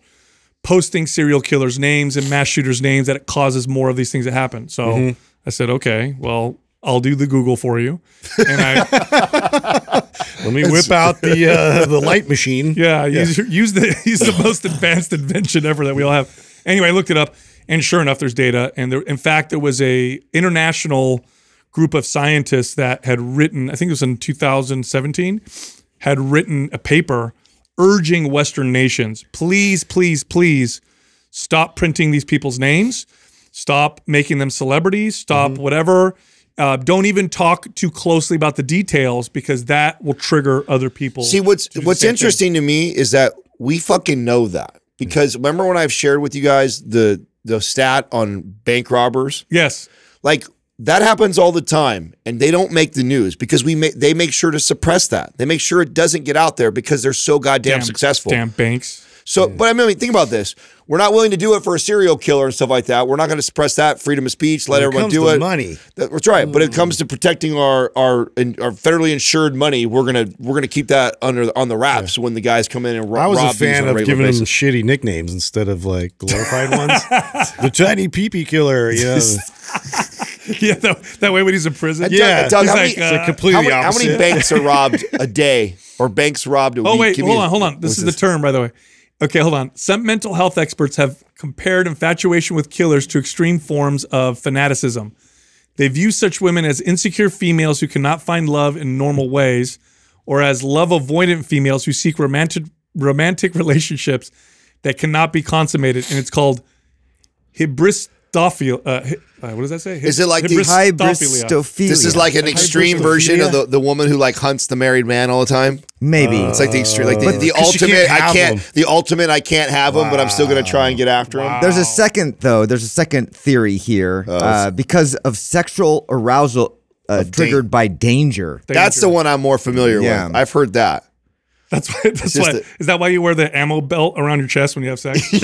posting serial killers' names and mass shooters' names that it causes more of these things to happen?" So Mm-hmm. I said, "Okay, well." I'll do the Google for you, and I Let me whip out the uh, the light machine. yeah, Use, use the use the most advanced invention ever that we all have. Anyway, I looked it up, and sure enough, there's data. And there, in fact, there was a international group of scientists that had written. I think it was in 2017. had written a paper urging Western nations, please, please, please stop printing these people's names, stop making them celebrities, stop Mm-hmm. whatever. Uh, don't even talk too closely about the details because that will trigger other people. See what's what's same thing. interesting to me is that we fucking know that because remember when I've shared with you guys the the stat on bank robbers? Yes. Like that happens all the time, and they don't make the news because we make they make sure to suppress that. They make sure it doesn't get out there because they're so goddamn successful. Damn banks. So, but I mean, think about this: we're not willing to do it for a serial killer and stuff like that. We're not going to suppress that freedom of speech. Let When it everyone comes do to it. money. That- That's right. But it comes to protecting our our our federally insured money. We're gonna we're gonna keep that under on the wraps when the guys come in and rob. I was rob a these fan of regular giving them shitty nicknames instead of like glorified ones. the tiny peepee killer, you know. Yeah, that, that way when he's in prison. Doug- Yeah. Doug, He's how, like, many, uh, It's completely how, many, how many banks are robbed a day or banks robbed a Oh week? wait, Give hold me- on, hold on. This what's is the term, by the way. Okay, hold on. Some mental health experts have compared infatuation with killers to extreme forms of fanaticism. They view such women as insecure females who cannot find love in normal ways, or as love avoidant females who seek romantic romantic relationships that cannot be consummated, and it's called hybristophil. Uh, uh, what does that say? Is it like the Hybristophilia. Hybristophilia. This is like an extreme version of the, the woman who like hunts the married man all the time. maybe. It's like the extreme, like the, But- the 'Cause ultimate. can't I can't. them. The ultimate. I can't have him, but I'm still gonna try and get after him. There's a second though. There's a second theory here uh, because of sexual arousal uh, triggered by danger. That's the one I'm more familiar Yeah. with. I've heard that. That's why. That's just why. a- Is that why you wear the ammo belt around your chest when you have sex?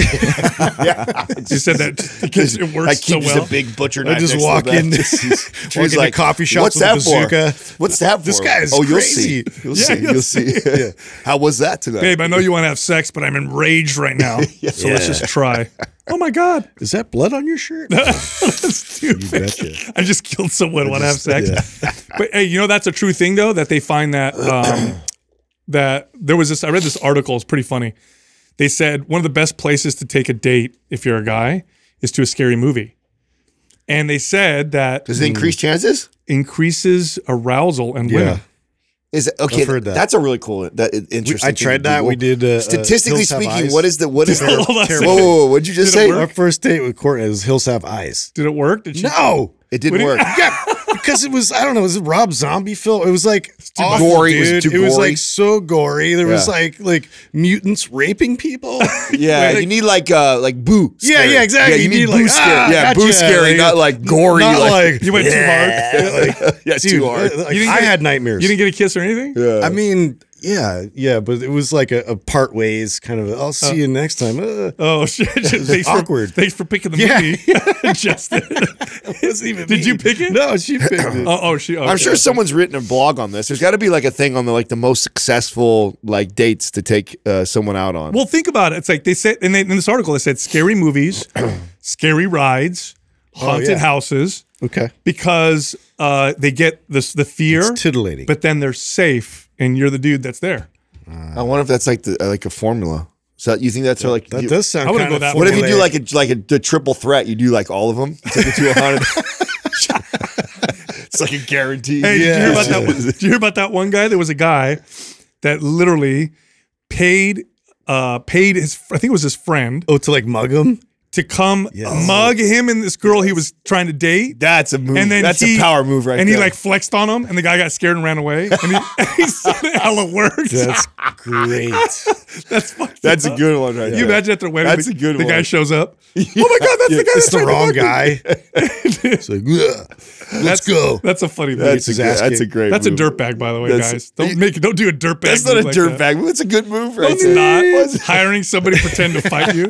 Yeah, you said that because it works I works keep so just well. a big butcher I knife. just walk the bed. in, She's walk into like, coffee shops What's with a that bazooka. for? What's that for? This guy is oh, you'll crazy. see. You'll Yeah, see. you'll You'll see. How was that tonight? Babe, I know you want to have sex, but I'm enraged right now. So let's just try. Oh my god, Is that blood on your shirt? that's stupid. betcha. I just killed someone want to have sex. But hey, you know that's a true thing though that they find that um, that there was this. I read this article. It's pretty funny. They said one of the best places to take a date if you're a guy is to a scary movie, and they said that Does it increase chances? increases arousal in Yeah. Is it okay? I've heard that. That's a really cool. That interesting. I tried that. Google. We did. Uh, Statistically uh, speaking, what is the what is the? Hold on Whoa, whoa, whoa! What did you just Did say? Our first date with Courtney was Hills Have Eyes. Did it work? Did she? No, It didn't What do work. yeah, because it was I don't know, was it Rob Zombie film? It was like awful, gory. Was it dude. too it was gory? like so gory. There was like like mutants raping people. Yeah, you need like uh like boo. Yeah, scary. yeah, exactly. Yeah, you, You need, need, boo like, scary. ah, yeah, boo scary, Like, not like gory. Not like, like You went too hard. yeah, dude, too hard. uh, like, You didn't I get- had nightmares. You didn't get a kiss or anything? Yeah. I mean, yeah, yeah, but it was like a, a part ways kind of. I'll see you next time. Uh, Oh shit! thanks awkward. For, thanks for picking the Yeah. movie, Justin. wasn't even Did me. you pick it? No, she picked it. Oh, oh she. I'm sure someone's written a blog on this. There's got to be like a thing on the like the most successful like dates to take uh, someone out on. Well, think about it. It's like they said in, they, in this article. They said scary movies, scary rides, haunted yeah. houses, Okay, because uh, they get this the fear, it's titillating. but then they're safe, and you're the dude that's there. I wonder if that's like the like a formula. So you think that's like that you- does sound I wouldn't kind go of. that What if you do like a like a the triple threat? You do like all of them. Take it to a hundred. it's like a guarantee. Hey, did you hear about that? One? Did you hear about that one guy? There was a guy that literally paid uh paid his I think it was his friend Oh, to like mug him? To come mug him and this girl he was trying to date. That's a move. And then that's he- a power move right and there. he like flexed on him, and the guy got scared and ran away. And he, he said it hella worked. That's great. That's fucked that's a good one right You there. imagine at the wedding, That's the, a good the guy shows up. Oh my god, that's the guy. that's the wrong guy. It's like, "Ugh, let's go. That's a funny thing. That's a, good, that's a great. That's a move. dirtbag, by the way, That's- guys. Don't make don't do a dirtbag. That's not a like dirt bag move. It's a good move right No, it's not. Hiring somebody to pretend to fight you.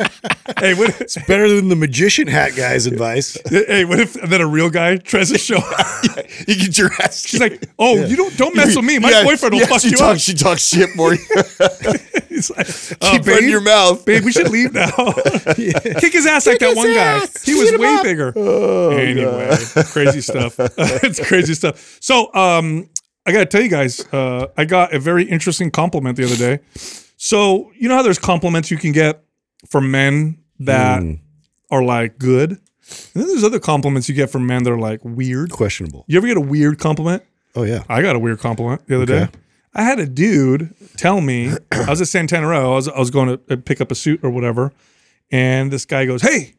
hey, what? Better than the magician hat guy's advice. Hey, what if then a real guy tries to show? up? You get your ass. She's like, "Oh, you don't don't mess with me. My Yeah, boyfriend will yeah, fuck you talks, up." She talks shit for you. He's like, "Oh, Keep it in your mouth. babe, we should leave now. Kick his ass like that one guy. He was way bigger. Oh, anyway, crazy stuff. it's crazy stuff. So, um, I gotta tell you guys, uh, I got a very interesting compliment the other day. So, you know how there's compliments you can get from men that Hmm. are like good, and then there's other compliments you get from men that are like weird. Questionable. You ever get a weird compliment? Oh yeah. I got a weird compliment the other Okay. day. I had a dude tell me I was at Santana Row. I was I was going to uh, pick up a suit or whatever, and this guy goes, "Hey,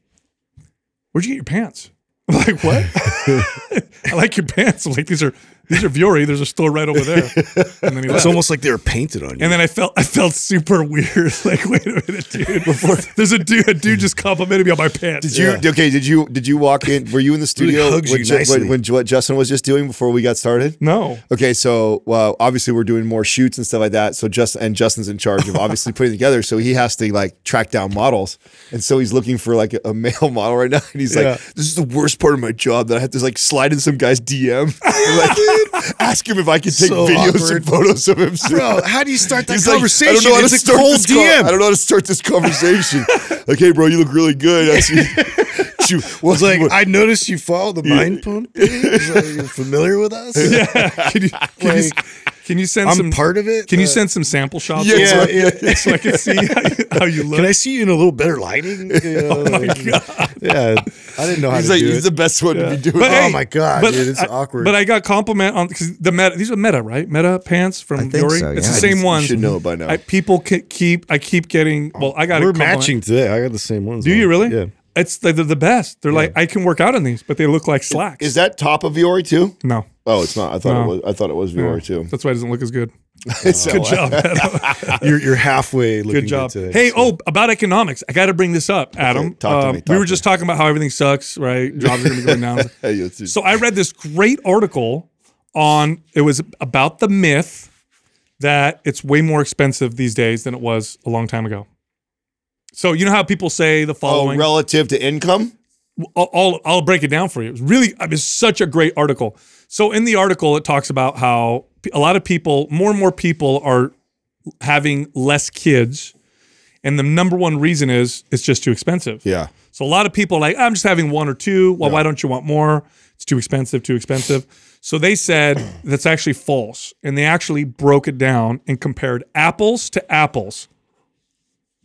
where'd you get your pants?" I'm like, "What?" I like your pants. I'm like, "These are these are Vuori. There's a store right over there." And then he It's almost like they were painted on you. And then I felt I felt super weird. Like, wait a minute, dude. Before there's a dude, a dude just complimented me on my pants. Did you okay? Did you did you walk in? Were you in the studio hugs when, Ju- when, when what Justin was just doing before we got started? No. Okay, so well, obviously we're doing more shoots and stuff like that. So just and Justin's in charge of obviously putting together. So he has to like track down models, and so he's looking for like a, male model right now. And he's Yeah. like, "This is the worst part of my job that I have to like slide in some guy's DM, and, ask him if I can take So videos awkward. and photos of him." Bro, how do you start that He's like, conversation? I don't know how it's to a start cold this con- DM. I don't know how to start this conversation. like, hey, bro, you look really good. I see. Shoot, like, I noticed you follow the Mind Pump. Like, You're familiar with us? can you, can, you, can you send I'm some part of it. Can you send some sample shots? Yeah, over yeah, yeah. so I can see how you, how you look. Can I see you in a little better lighting? You know, oh my like- god! Yeah, I didn't know how he's to like, do he's it. the best one to be doing. But oh hey, my god, but dude, it's I- awkward. But I got compliment on because the meta. These are meta, right? Meta pants from I think Vuori. so, It's yeah. the same You ones. should know it by now. I, people keep. I keep getting. Well, I got. a We're compliment. matching today. I got the same ones. Do you really? Yeah. It's they're the best. They're like I can work out in these, but they look like slacks. Is that top of Vuori too? no? Oh, it's not. I thought No. it was. I thought it was Vuori too. That's why it doesn't look as good. Good uh, job. Adam. You're you're halfway. Looking Good job. today, Hey, so- oh, about economics. I got to bring this up, Adam. Um, talk to me, we were just talking about how everything sucks, right? Jobs are going to be going down. So I read this great article on it was about the myth that it's way more expensive these days than it was a long time ago. So you know how people say the oh, following. relative to income. I'll, I'll I'll break it down for you. It's really I mean, it's such a great article. So in the article, it talks about how a lot of people, more and more people, are having less kids, and the number one reason is it's just too expensive. Yeah. So a lot of people are like, I'm just having one or two. Well, why don't you want more? It's too expensive, too expensive. So they said that's actually false. And they actually broke it down and compared apples to apples.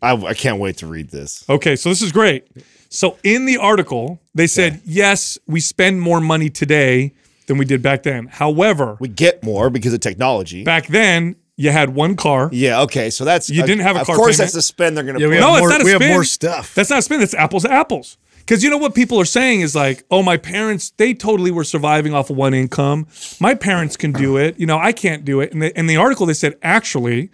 I, I can't wait to read this. Okay, so this is great. So in the article, they said, yes, we spend more money today than we did back then. However, We get more because of technology. back then, you had one car. yeah. Okay. So that's You didn't have a Of car Of course, payment? that's the spend they're going to. Yeah, we put. have No, more, it's not a we have more stuff. That's not a spin. That's apples to apples. Because you know what people are saying is like, oh, my parents, they totally were surviving off of one income. My parents can do it. You know, I can't do it. And the, in the article, they said, actually,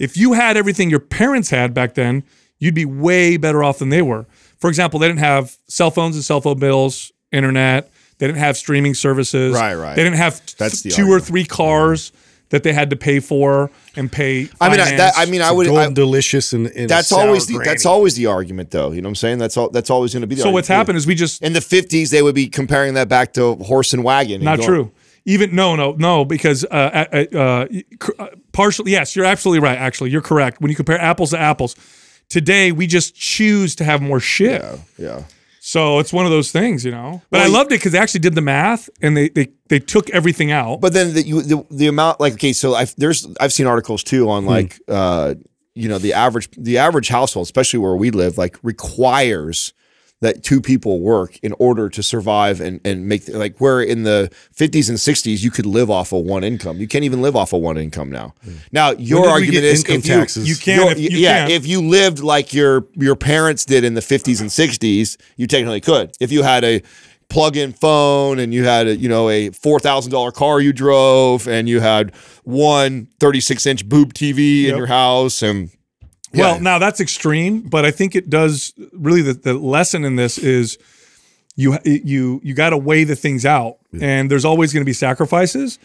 if you had everything your parents had back then, you'd be way better off than they were. For example, they didn't have cell phones and cell phone bills, internet. They didn't have streaming services. Right, right. They didn't have t- That's the two or three cars that they had to pay for and pay. I mean, I, that. I mean, I would. I, delicious and, and a that's sour always the granny. that's always the argument, though. You know what I'm saying? That's all. That's always going to be. The so what's happened is we just In the 50s, they would be comparing that back to horse and wagon. and Not going- true. Even no, no, no, because uh, uh, uh, partially, yes, you're absolutely right. Actually, you're correct. When you compare apples to apples, today we just choose to have more shit. Yeah. Yeah. So it's one of those things, you know. But Well, I loved it because they actually did the math and they they they took everything out. But then the, you, the the amount like okay, so I've there's I've seen articles too on like uh you know the average the average household, especially where we live, like requires that two people work in order to survive and and make like where in the 50s and 60s you could live off of one income. You can't even live off of one income now. Now your argument is income you, taxes? You can your- if you yeah, can. if you lived like your your parents did in the 50s and 60s, you technically could. If you had a plug-in phone and you had a you know a $4,000 car you drove and you had one 36-inch boob TV in your house and Well, Yeah. now that's extreme, but I think it does really the, the lesson in this is you you you got to weigh the things out, and there's always going to be sacrifices,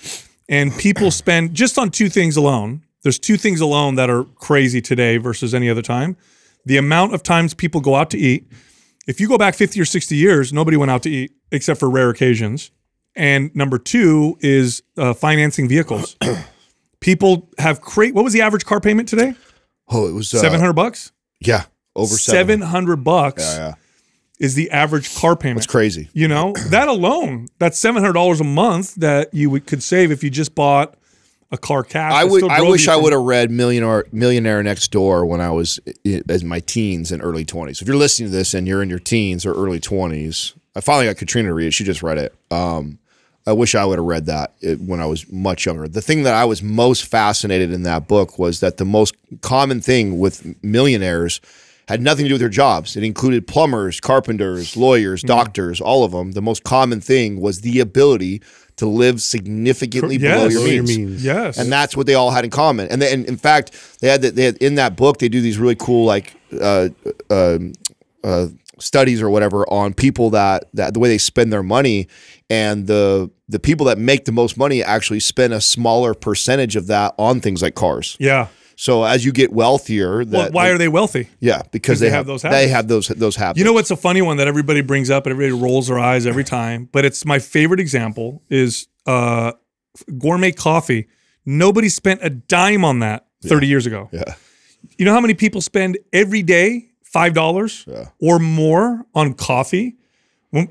and people spend just on two things alone. There's two things alone that are crazy today versus any other time. The amount of times people go out to eat. If you go back 50 or 60 years, nobody went out to eat except for rare occasions. And number two is uh, financing vehicles. people have crate. What was the average car payment today? Oh it was uh, Seven hundred bucks. yeah over Seven 7 hundred bucks yeah, yeah. is the average car payment. It's crazy. You know that alone. That's seven hundred dollars a month that you would, could save if you just bought a car cash. I would. I wish I would have read Millionaire Millionaire Next Door when I was as my teens and early twenties. If you're listening to this and you're in your teens or early twenties, I finally got Katrina to read it. She just read it. Um, I wish I would have read that uh, when I was much younger. The thing that I was most fascinated in that book was that the most common thing with millionaires had nothing to do with their jobs. It included plumbers, carpenters, lawyers, Mm-hmm. doctors, all of them. The most common thing was the ability to live significantly below Yes. your Below your means. means. Yes. And that's what they all had in common. And, they, and in fact, they had, that they had in that book they do these really cool like uh, um uh, studies or whatever on people that that the way they spend their money, and the the people that make the most money actually spend a smaller percentage of that on things like cars. yeah. So as you get wealthier, Well, that why are they wealthy? yeah because they, they have have those they have those those habits. You know what's a funny one that everybody brings up and everybody rolls their eyes every time, but it's my favorite example is uh, gourmet coffee. Nobody spent a dime on that 30 years ago. Yeah. You know how many people spend every day $5 Yeah. or more on coffee?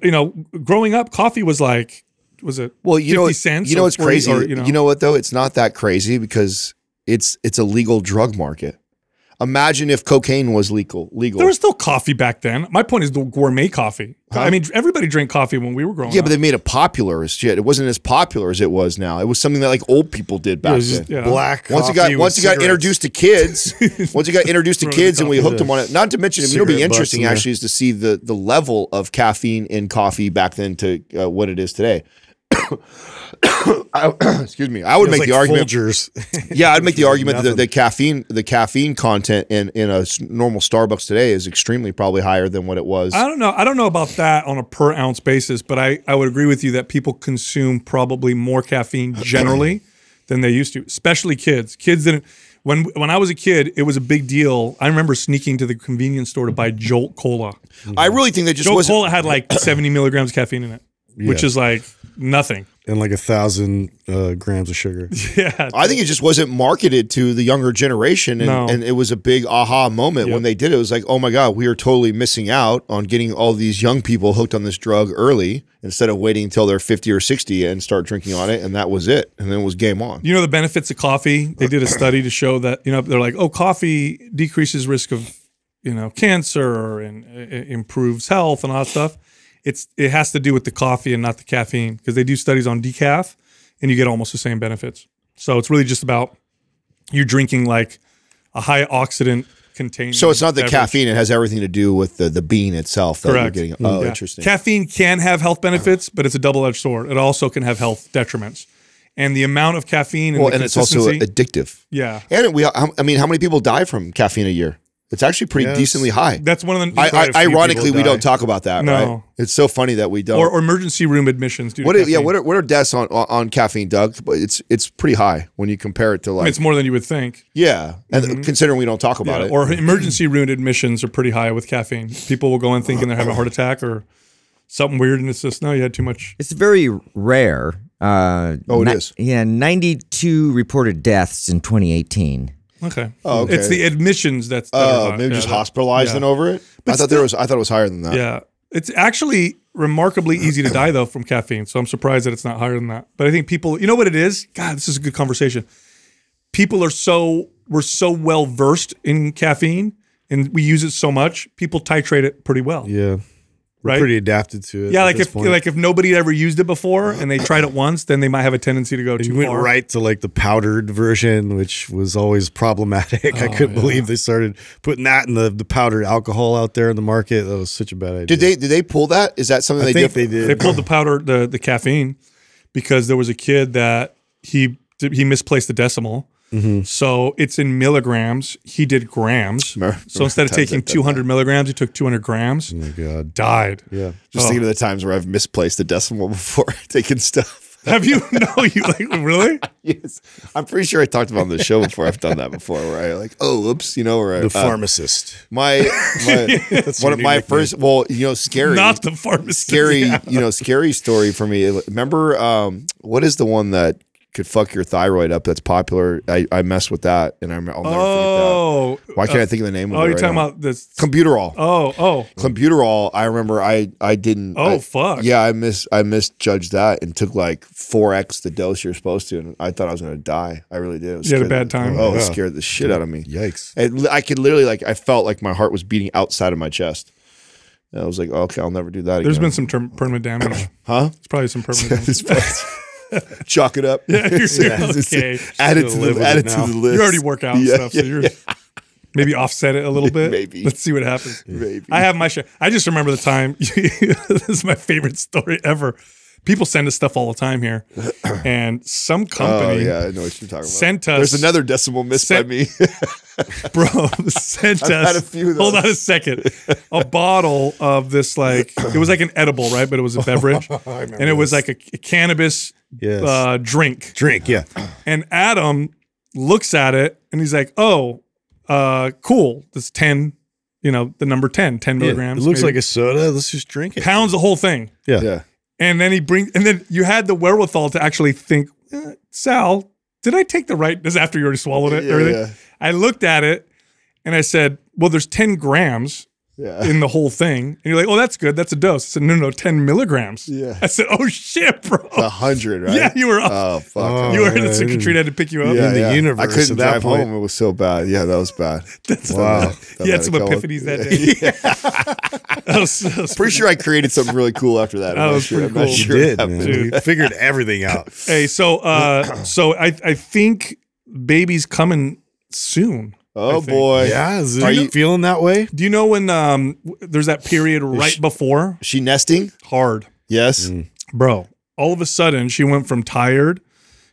You know, growing up, coffee was like, was it Well, you 50 know, cents? you know or 40 crazy. or, you, know. what though? It's not that crazy because it's it's a legal drug market. Imagine if cocaine was legal. Legal. There was still coffee back then. My point is the gourmet coffee. I mean, everybody drank coffee when we were growing up. yeah, up. but they made it popular as shit. It wasn't as popular as it was now. It was something that like old people did back was then. Yeah. black. Once it coffee got with once it got introduced to kids, once it got introduced to kids, and we hooked them on it. Not to mention, it'll be interesting in actually is to see the the level of caffeine in coffee back then to uh, what it is today. I, excuse me. I would make like the argument. Folgers. Yeah, I'd make the argument that the, caffeine the caffeine content in in a normal Starbucks today is extremely probably higher than what it was. I don't know. I don't know about that on a per ounce basis, but I, I would agree with you that people consume probably more caffeine generally than they used to, especially kids. Kids didn't. When when I was a kid, it was a big deal. I remember sneaking to the convenience store to buy Jolt Cola. I really think that just Jolt. Cola had like 70 milligrams of caffeine in it, which is like nothing. and like a thousand uh, grams of sugar. Yeah. I think it just wasn't marketed to the younger generation, and, No. and it was a big aha moment Yep. when they did it. It was like, oh my god, we are totally missing out on getting all these young people hooked on this drug early instead of waiting until they're fifty or sixty and start drinking on it, and that was it, and then it was game on. You know the benefits of coffee? They did a study to show that, you know, they're like, oh, coffee decreases risk of, you know, cancer and uh, improves health and all that stuff. It's it has to do with the coffee and not the caffeine because they do studies on decaf and you get almost the same benefits. So it's really just about you're drinking like a high oxidant containing. So it's not the beverage. caffeine; it has everything to do with the the bean itself that Correct. you're getting. Mm-hmm. Oh, Yeah. interesting. Caffeine can have health benefits, but it's a double edged sword. It also can have health detriments. And the amount of caffeine and well, and it's also addictive. yeah. And we, I mean, how many people die from caffeine a year? It's actually pretty Yes. decently high. That's one of the I, quite a I, few ironically, we don't talk about that, No. right? It's so funny that we don't. or, or emergency room admissions. Due to what? Are, yeah, what are, what are deaths on, on on caffeine, Doug? But it's it's pretty high when you compare it to like it's more than you would think. yeah, and considering we don't talk about Yeah, it. Or emergency room admissions are pretty high with caffeine. People will go in thinking they're having a heart attack or something weird, and it's just no, you had too much. It's very rare. Uh, Oh, it ni- is? Yeah, 92 reported deaths in 2018. Okay. Oh, okay. It's the admissions that's. that are Oh, high. maybe Yeah, just that- hospitalized yeah. and over it. I thought there was. I thought it was higher than that. Yeah, it's actually remarkably easy to die though from caffeine. So I'm surprised that it's not higher than that. But I think people, you know what it is? God, this is a good conversation. People are so we're so well versed in caffeine, and we use it so much. People titrate it pretty well. Yeah. We're Right? pretty adapted to it. Yeah, at like this if point. like if nobody had ever used it before and they tried it once, then they might have a tendency to go And too you went far. right to like the powdered version, which was always problematic. Oh, I couldn't believe they started putting that in the, the powdered alcohol out there in the market. That was such a bad idea. Did they? Did they pull that? Is that something I they think did? they did. They pulled the powder, the the caffeine, because there was a kid that he he misplaced the decimal. Mm-hmm. So it's in milligrams. He did grams. So instead of taking 200 milligrams, he took 200 grams. Oh my god. Died. Yeah. Just thinking of the times where I've misplaced the decimal before taking stuff. Have you? No, you like really? yes, I'm pretty sure I talked about on the show before. I've done that before, where I like, oh, oops, you know, where I, The uh, pharmacist. my, my one of my nickname. first. Well, you know, scary. Not the pharmacist. scary, Yeah. you know, scary story for me. Remember, um, what is the one that could fuck your thyroid up? That's popular. I, I messed with that, and I'm, I'll never Oh. forget that. Oh, Why can't I uh, think of the name of Oh, it? you're right talking now? about this. Clenbuterol. Oh, oh. Clenbuterol. I remember. I I didn't. Oh, I- fuck. Yeah, I miss I misjudged that and took like four x the dose you're supposed to, and I thought I was gonna die. I really did. It You had a bad time? Oh, it scared the shit out of me. Yikes. It, I could literally like I felt like my heart was beating outside of my chest. And I was like, okay, I'll never do that There's again. been some term- permanent damage. huh? It's probably some permanent damage. Chalk it up. Yeah, you're Yeah, okay. Add it to the add it it to the list. You already work out and Yeah, stuff, so you're maybe offset it a little bit. Maybe. Let's see what happens. Maybe. I have my share. I just remember the time. this is my favorite story ever. People send us stuff all the time here, and some company. Oh company, yeah, I know what you're talking about. sent us- There's another decimal missed sent- by me. bro, sent I've us. had a few of hold on a second. A bottle of this like it was like an edible, right? But it was a beverage, and it was like a, a cannabis Yes. uh, drink. Drink, yeah. And Adam looks at it and he's like, "Oh, uh, cool. This ten, you know, the number 10, 10 Yeah, milligrams. It looks maybe. like a soda. Let's just drink it. pounds the whole thing." Yeah. yeah. And then he brings, and then you had the wherewithal to actually think, eh, Sal, did I take the right? This is after you already swallowed it. Yeah, yeah. I looked at it and I said, well, there's 10 grams Yeah. in the whole thing. And you're like, oh, that's good. That's a dose. I said, no, no, 10 milligrams. Yeah. I said, oh, shit, bro. A hundred, right? Yeah, you were up. Oh fuck. Oh, you were, in the I didn't- Katrina had to pick you up. yeah, in the yeah. universe I couldn't at that drive point. home. It was so bad. Yeah, that was bad. That's Wow. You had some That was- epiphanies that day. that was, that was Pretty sure I created something really cool after that. I'm That not was sure. pretty I'm cool. You did, what man. happened. Figured everything out. Hey, so uh, so I I think baby's coming soon. I Oh boy. Yeah, is Are you- feeling that way? Do you know when um there's that period right before She nesting? hard, Yes. Mm. bro? All of a sudden, she went from tired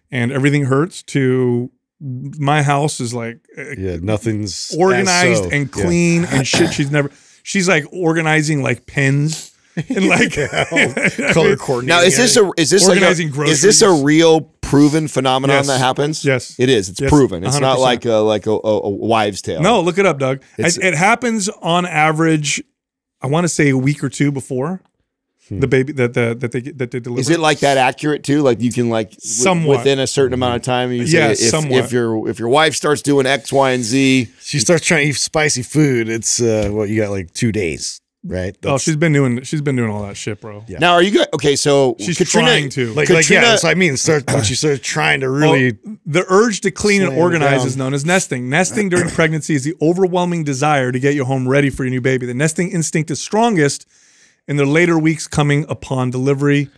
and everything hurts to my house is like uh, Yeah, nothing's organized so. and Yeah. clean and shit. She's never. She's like organizing like pens and like color coordinating. Now is this a is this like a, Organizing is this a real proven phenomenon Yes. that happens? Yes. It is. It's Yes. proven. It's not 100%. like a like a, a, a wives' tale. No, look it up, Doug. It, it happens on average. I want to say a week or two before the baby that the that they get- that they deliver. Is it like that accurate too? Like you can like w- Somewhat. within a certain amount of time. You say Yeah, if, somewhat. if your if your wife starts doing X, Y, and Z. She starts trying to eat spicy food. It's uh, what you got like two days, right? Oh, she's been doing she's been doing all that shit, bro. Yeah. Now, are you good? Okay, so She's Katrina, trying to. like, like yeah. Katrina- That's what I mean. Start when she starts trying to really. Well, the urge to clean and organize is known as nesting. Nesting during pregnancy is the overwhelming desire to get your home ready for your new baby. The nesting instinct is strongest in the later weeks coming upon delivery.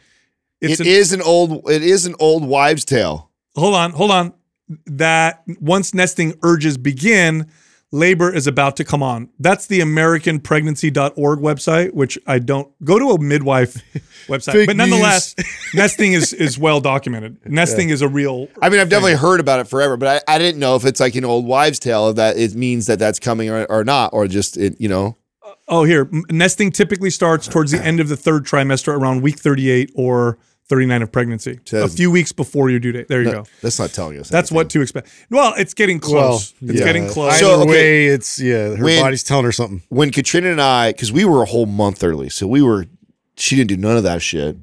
It's It an, is an old it is an old wives' tale. hold on, hold on. That once nesting urges begin, labor is about to come on. That's the AmericanPregnancy.org website, which I don't go to a midwife website, but nonetheless, nesting is is well documented. Nesting is a real. I mean, I've definitely heard about it forever, but I, I didn't know if it's like an old wives' tale that it means that that's coming or, or not, or just it, you know. Oh, here nesting typically starts towards the end of the third trimester, around week thirty-eight or thirty-nine of pregnancy, a few weeks before your due date. There you go. That's not telling us. That's anything. what to expect. Well, it's getting close. it's yeah. getting close. Either So, okay. way, it's yeah. Her When- body's telling her something. when Katrina and I, because we were a whole month early, so we were, she didn't do none of that shit.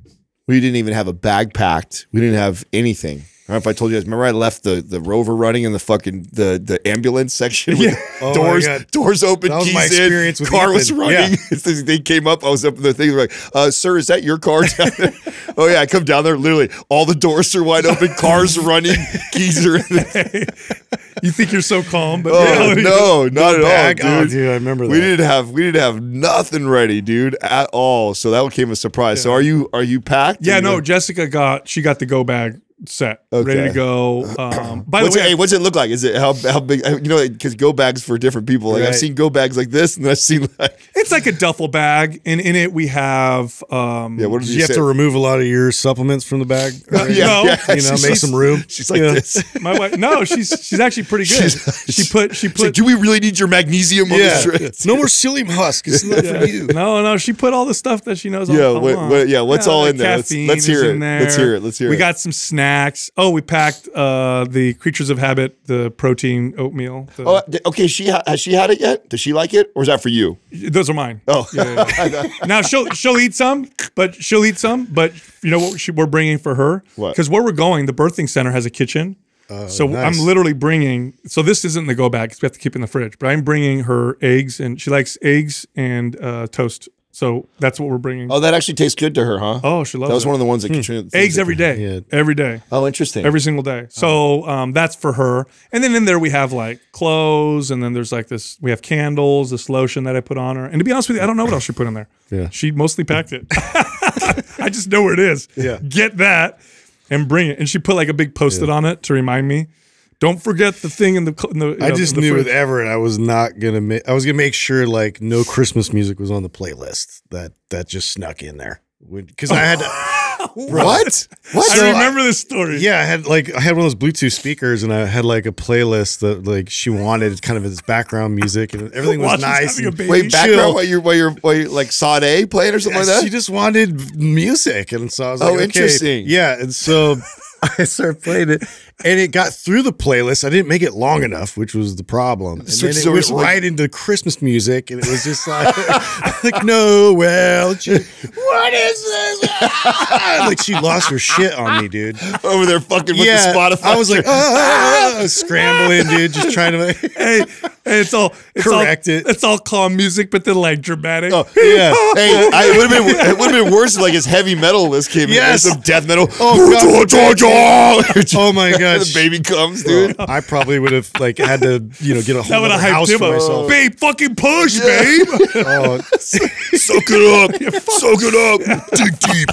We didn't even have a bag packed. We didn't have anything. I don't know if I told you guys. Remember, I left the the rover running in the fucking the the ambulance section. with Oh doors doors open, That was keys my in. experience with car was Ethan. running. they came up. I was up in the thing. They're like, uh, "Sir, is that your car down there?" oh yeah, I come down there. Literally, all the doors are wide open. Cars running. Keys are. in you think you're so calm, but Oh yeah, no, not at all, Bag? Oh, dude. dude, I remember We didn't have we didn't have nothing ready, dude, at all. So that came a surprise. So are you are you packed? Yeah, no. Jessica got she got the go bag set, ready to go. Um, by What's the it, way, hey, what's it look like? Is it how how big? You know, because go bags for different people. Like I've seen go bags like this, and I've seen like it's like a duffel bag, and in it we have. Um, yeah. What did you, you have to remove a lot of your supplements from the bag? Right? Yeah, No. yeah. You know, make some room. She's like Yeah. this. my wife. No, she's she's actually pretty good. She put she She's like, put do we really need your magnesium Yeah. No more psyllium husk. It's not for you. No, no, she put all the stuff that she knows. Yeah, all, what- what- yeah, what's all the in there? Let's- let's hear it. Let's hear it. Let's hear it. we got some snacks. Oh, we packed uh, the Creatures of Habit, the protein oatmeal. The- Oh, okay. She ha- has she had it yet? Does she like it, or is that for you? those are mine. Oh, Yeah, yeah, yeah. now she'll she'll eat some, but she'll eat some. But you know what she, we're bringing for her? What? Because where we're going, the birthing center has a kitchen. so nice. I'm literally bringing. So this isn't the go bag because we have to keep it in the fridge. But I'm bringing her eggs, and she likes eggs and uh, toast So that's what we're bringing. Oh, that actually tastes good to her, huh? Oh, she loves That was it. one of the ones that Katrina. Eggs every day. Yeah. Every day. Oh, interesting. Every single day. So um, that's for her. And then in there we have like clothes, and then there's like this. We have candles, this lotion that I put on her. And to be honest with you, I don't know what else she put in there. Yeah. She mostly packed it. I just know where it is. Yeah. Get that and bring it. And she put like a big post-it on it to remind me. Don't forget the thing in the. In the you I know, just the knew fridge. with Everett, I was not gonna. Ma- I was gonna make sure like no Christmas music was on the playlist. That that just snuck in there because I had. what? What? I remember this story. Yeah, I had like I had one of those Bluetooth speakers, and I had like a playlist that like she wanted kind of as background music, and everything was Watch us nice. having a and baby. Wait, chill. background while you're while you're while you're like Sade playing or something like that. She just wanted music, and so I was Oh, like, okay. interesting. Yeah, and so I started playing it, and it got through the playlist. I didn't make it long enough, which was the problem. And then it like- right into Christmas music, and it was just like, like no, well, she- what is this? Like she lost her shit on me, dude. over there fucking with yeah, the Spotify. I was like, ah, scrambling, dude, just trying to. hey, hey, it's all it's Correct all, it. It's all calm music, but then like dramatic. Oh, Yeah. hey, I, it would have been it would have been worse if like his heavy metal list came Yes. in. Some death metal. Oh, God. Oh my god, the baby comes, dude. I probably would have like had to, you know, get a that whole other house for up. myself. Babe, fucking push, babe. Oh, Soak it up. Soak it up. Dig deep.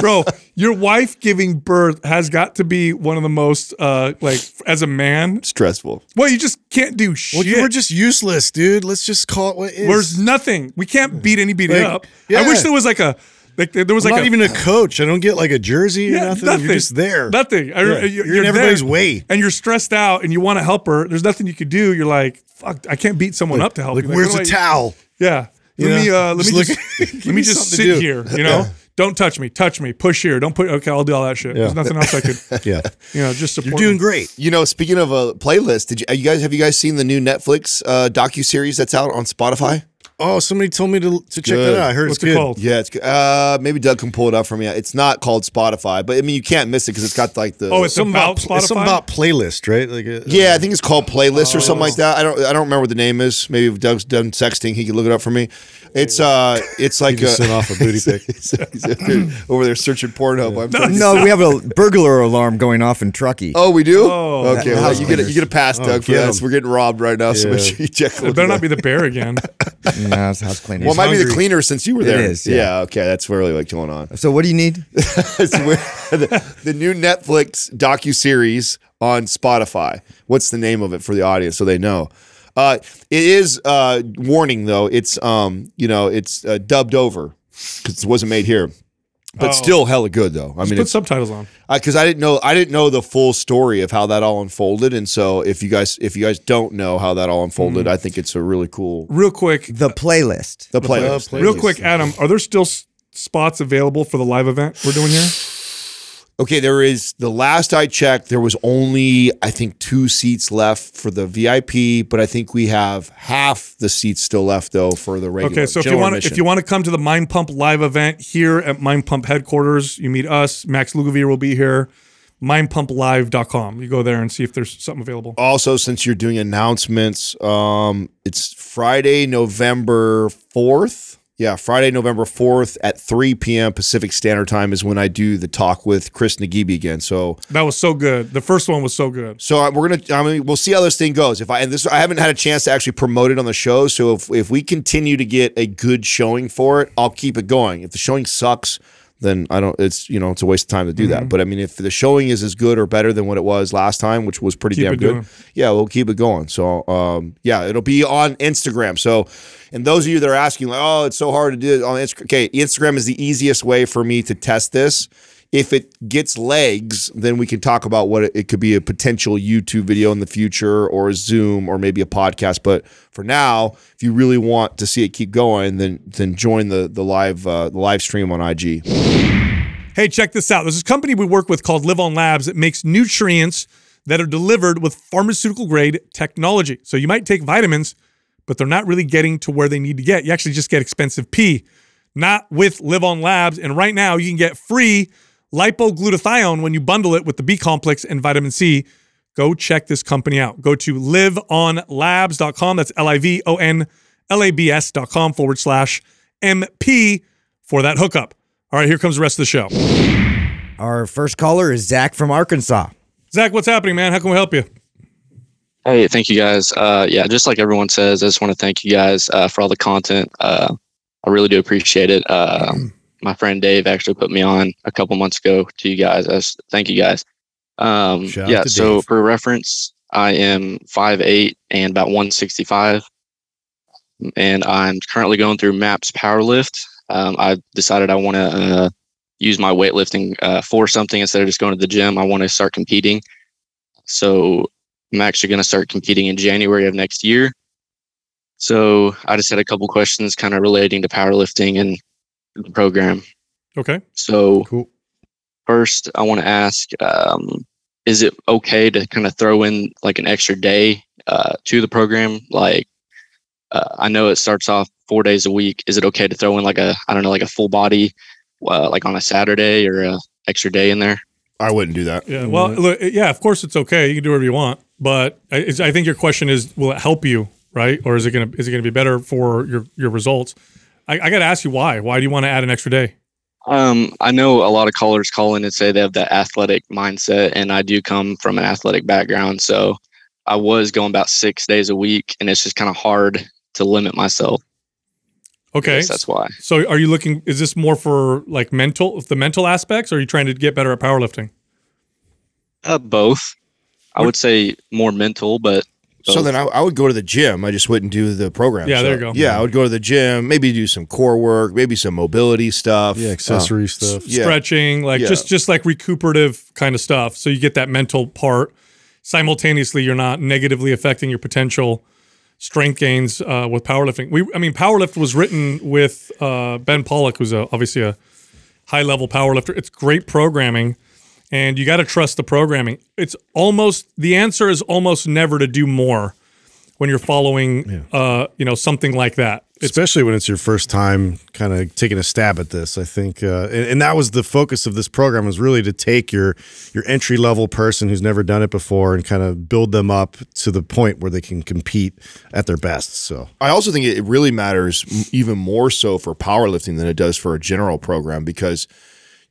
Bro, your wife giving birth has got to be one of the most uh like as a man. Stressful. Well, you just can't do shit. well, you were just useless, dude. Let's just call it what it is. There's nothing. We can't beat anybody Like, up. I wish there was like a like there was I'm like not a, even a coach. I don't get like a jersey or Yeah, nothing. You're just there. Nothing. I- Yeah. you're, You're in there, everybody's way. and you're stressed out, and you want to help her. There's nothing you could do. You're like, fuck, I can't beat someone up to help Like, you. where's what the towel? Yeah. You let me uh let Just me look- just let me me just sit here, you know? Don't touch me, touch me, push here. Don't put okay, I'll do all that shit. There's nothing else I could Yeah, you know, just support. you're doing me. great. You know, speaking of a playlist, did you, you guys have you guys seen the new Netflix uh, docu series that's out on Spotify? Oh, somebody told me to to check Good. that out. I heard What's it's it good. called? Yeah, it's good. Uh, maybe Doug can pull it up for me. It's not called Spotify, but I mean you can't miss it because it's got like the. Oh, it's Something about about, it's something about playlist, right? Like a, Yeah, I think it's called playlist or something Oh. like that. I don't I don't remember what the name is. Maybe if Doug's done sexting, he can look it up for me. It's uh it's like just a, sent off a booty pic. over there searching Pornhub. I'm. No, we have a burglar alarm going off in Truckee. Oh, we do. Oh. okay. Well, you get a, cleaners. you get a pass, Oh, Doug, for get So we're getting robbed right now. So make Yeah. sure you check. It better not be the bear again. No, it's house cleaners. Well, it might be the cleaner since you were there. there. is, yeah. Okay, that's really like going on. so what do you need? It's the, the new Netflix docu series on Spotify. What's the name of it for the audience so they know? Uh, it is uh, warning though. It's um, you know, it's uh, dubbed over because it wasn't made here, but Oh. still hella good though. I Just mean, put subtitles on. Uh, because I didn't know I didn't know the full story of how that all unfolded, and so if you guys if you guys don't know how that all unfolded, mm. I think it's a really cool Real quick, The playlist. the playlist. playlist. real quick, Adam, are there still s- spots available for the live event we're doing here? Okay, there is the last I checked, there was only I think two seats left for the VIP, but I think we have half the seats still left though for the regular. Okay, so if you want to, admission. if you want to come to the Mind Pump live event here at Mind Pump headquarters, you meet us. Max Lugavere will be here. Mindpumplive.com. You go there and see if there's something available. also since you're doing announcements, um, it's Friday, November fourth. Yeah, Friday, November fourth at three p.m. Pacific Standard Time is when I do the talk with Chris Nagibi again. So That was so good. The first one was so good. So uh, we're gonna. I mean, we'll see how this thing goes. If I and this, I haven't had a chance to actually promote it on the show. So if if we continue to get a good showing for it, I'll keep it going. If the showing sucks, then I don't. It's you know it's a waste of time to do Mm-hmm. that. But I mean, if the showing is as good or better than what it was last time, which was pretty Keep damn good, yeah, we'll keep it going. So um, yeah, it'll be on Instagram. So. And those of you that are asking, like, oh, it's so hard to do it on Instagram. Okay, Instagram is the easiest way for me to test this. If it gets legs, then we can talk about what it, it could be a potential YouTube video in the future or a Zoom or maybe a podcast. But for now, if you really want to see it keep going, then then join the the live uh, the live stream on IG. Hey, check this out. There's a company we work with called Live On Labs that makes nutrients that are delivered with pharmaceutical grade technology. So you might take vitamins, but they're not really getting to where they need to get. You actually just get expensive pee, not with LivOn Labs. And right now, you can get free lipoglutathione when you bundle it with the B complex and vitamin C. Go check this company out. Go to livonlabs.com. That's L I V O N labs.com forward slash MP for that hookup. All right, here comes the rest of the show. Our first caller is Zach from Arkansas. Zach, what's happening, man? How can we help you? Hey, thank you guys. Uh, yeah, just like everyone says, I just want to thank you guys uh, for all the content. Uh, I really do appreciate it. Uh, my friend Dave actually put me on a couple months ago to you guys. As thank you guys. Um, yeah, so Dave. for reference, I am 5'8 and about 165. And I'm currently going through MAPS Powerlift. Um, I decided I want to uh, use my weightlifting uh, for something instead of just going to the gym. I want to start competing. So I'm actually going to start competing in January of next year. So I just had a couple questions kind of relating to powerlifting and the program. Okay. So Cool. first, I want to ask: um, Is it okay to kind of throw in like an extra day uh, to the program? Like, uh, I know it starts off four days a week. Is it okay to throw in like a I don't know, like a full body, uh, like on a Saturday or a extra day in there? I wouldn't do that. Yeah. Well, look, yeah, of course it's okay. You can do whatever you want, but I, I think your question is, will it help you, right? Or is it gonna is it gonna be better for your your results? I, I got to ask you why. Why do you want to add an extra day? Um, I know a lot of callers call in and say they have that athletic mindset, and I do come from an athletic background. So I was going about six days a week, and it's just kind of hard to limit myself. Okay. that's why. So are you looking? Is this more for like mental, the mental aspects, or are you trying to get better at powerlifting? Uh, both. I would say more mental, but So then I, I would go to the gym. I just wouldn't do the program. Yeah, So, there you go. Yeah, I would go to the gym, maybe do some core work, maybe some mobility stuff. Yeah, accessory stuff. yeah. Stretching, like Yeah. just just like recuperative kind of stuff. So you get that mental part. Simultaneously, you're not negatively affecting your potential strength gains uh, with powerlifting. We, I mean, powerlift was written with uh, Ben Pollack, who's a, obviously a high level powerlifter. It's great programming, and you got to trust the programming. It's almost the answer is almost never to do more when you're following, uh, you know, something like that. It's especially when it's your first time kind of taking a stab at this i think uh, and, and that was the focus of this program was really to take your your entry level person who's never done it before and kind of build them up to the point where they can compete at their best so I also think it really matters even more so for powerlifting than it does for a general program because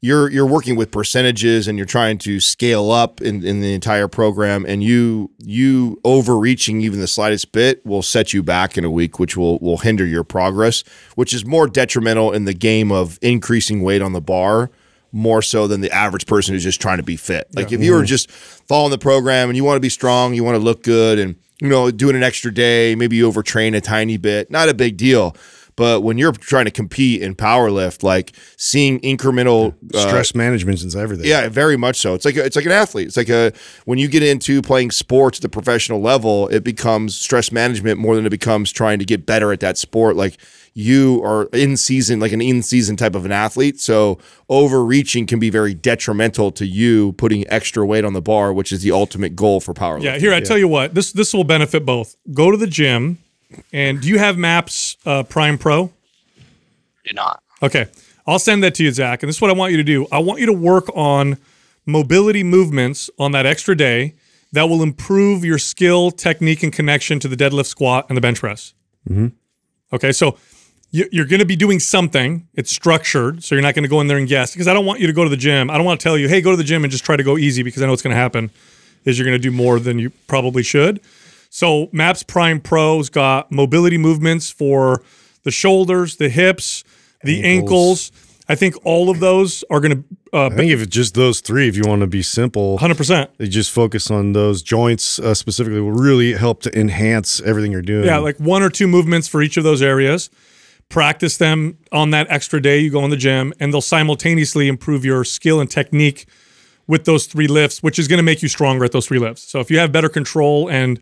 you're you're working with percentages and you're trying to scale up in, in the entire program and you you overreaching even the slightest bit will set you back in a week which will will hinder your progress which is more detrimental in the game of increasing weight on the bar more so than the average person who's just trying to be fit. Like if you were mm-hmm. just following the program and you want to be strong, you want to look good and you know doing an extra day, maybe you overtrain a tiny bit, not a big deal. But when you're trying to compete in powerlift, like seeing incremental uh, stress management is everything yeah, very much so. It's like a, it's like an athlete. It's like a when you get into playing sports at the professional level, it becomes stress management more than it becomes trying to get better at that sport. Like you are in season, like an in season type of an athlete. So overreaching can be very detrimental to you putting extra weight on the bar, which is the ultimate goal for powerlifting. Yeah, here I tell you what, this this will benefit both. Go to the gym, and do you have Maps uh, Prime Pro? do not. Okay, I'll send that to you, Zach. And this is what I want you to do. I want you to work on mobility movements on that extra day that will improve your skill, technique, and connection to the deadlift, squat, and the bench press. Okay, so you're going to be doing something. It's structured, so you're not going to go in there and guess. Because I don't want you to go to the gym. I don't want to tell you, hey, go to the gym and just try to go easy because I know what's going to happen is you're going to do more than you probably should. So Maps Prime Pro's got mobility movements for the shoulders, the hips, the ankles. I think all of those are going to uh, i think if it's just those three if you want to be simple 100%. they just focus on those joints uh, specifically will really help to enhance everything you're doing Yeah, like one or two movements for each of those areas. Practice them on that extra day you go in the gym, and they'll simultaneously improve your skill and technique with those three lifts, which is going to make you stronger at those three lifts. So if you have better control and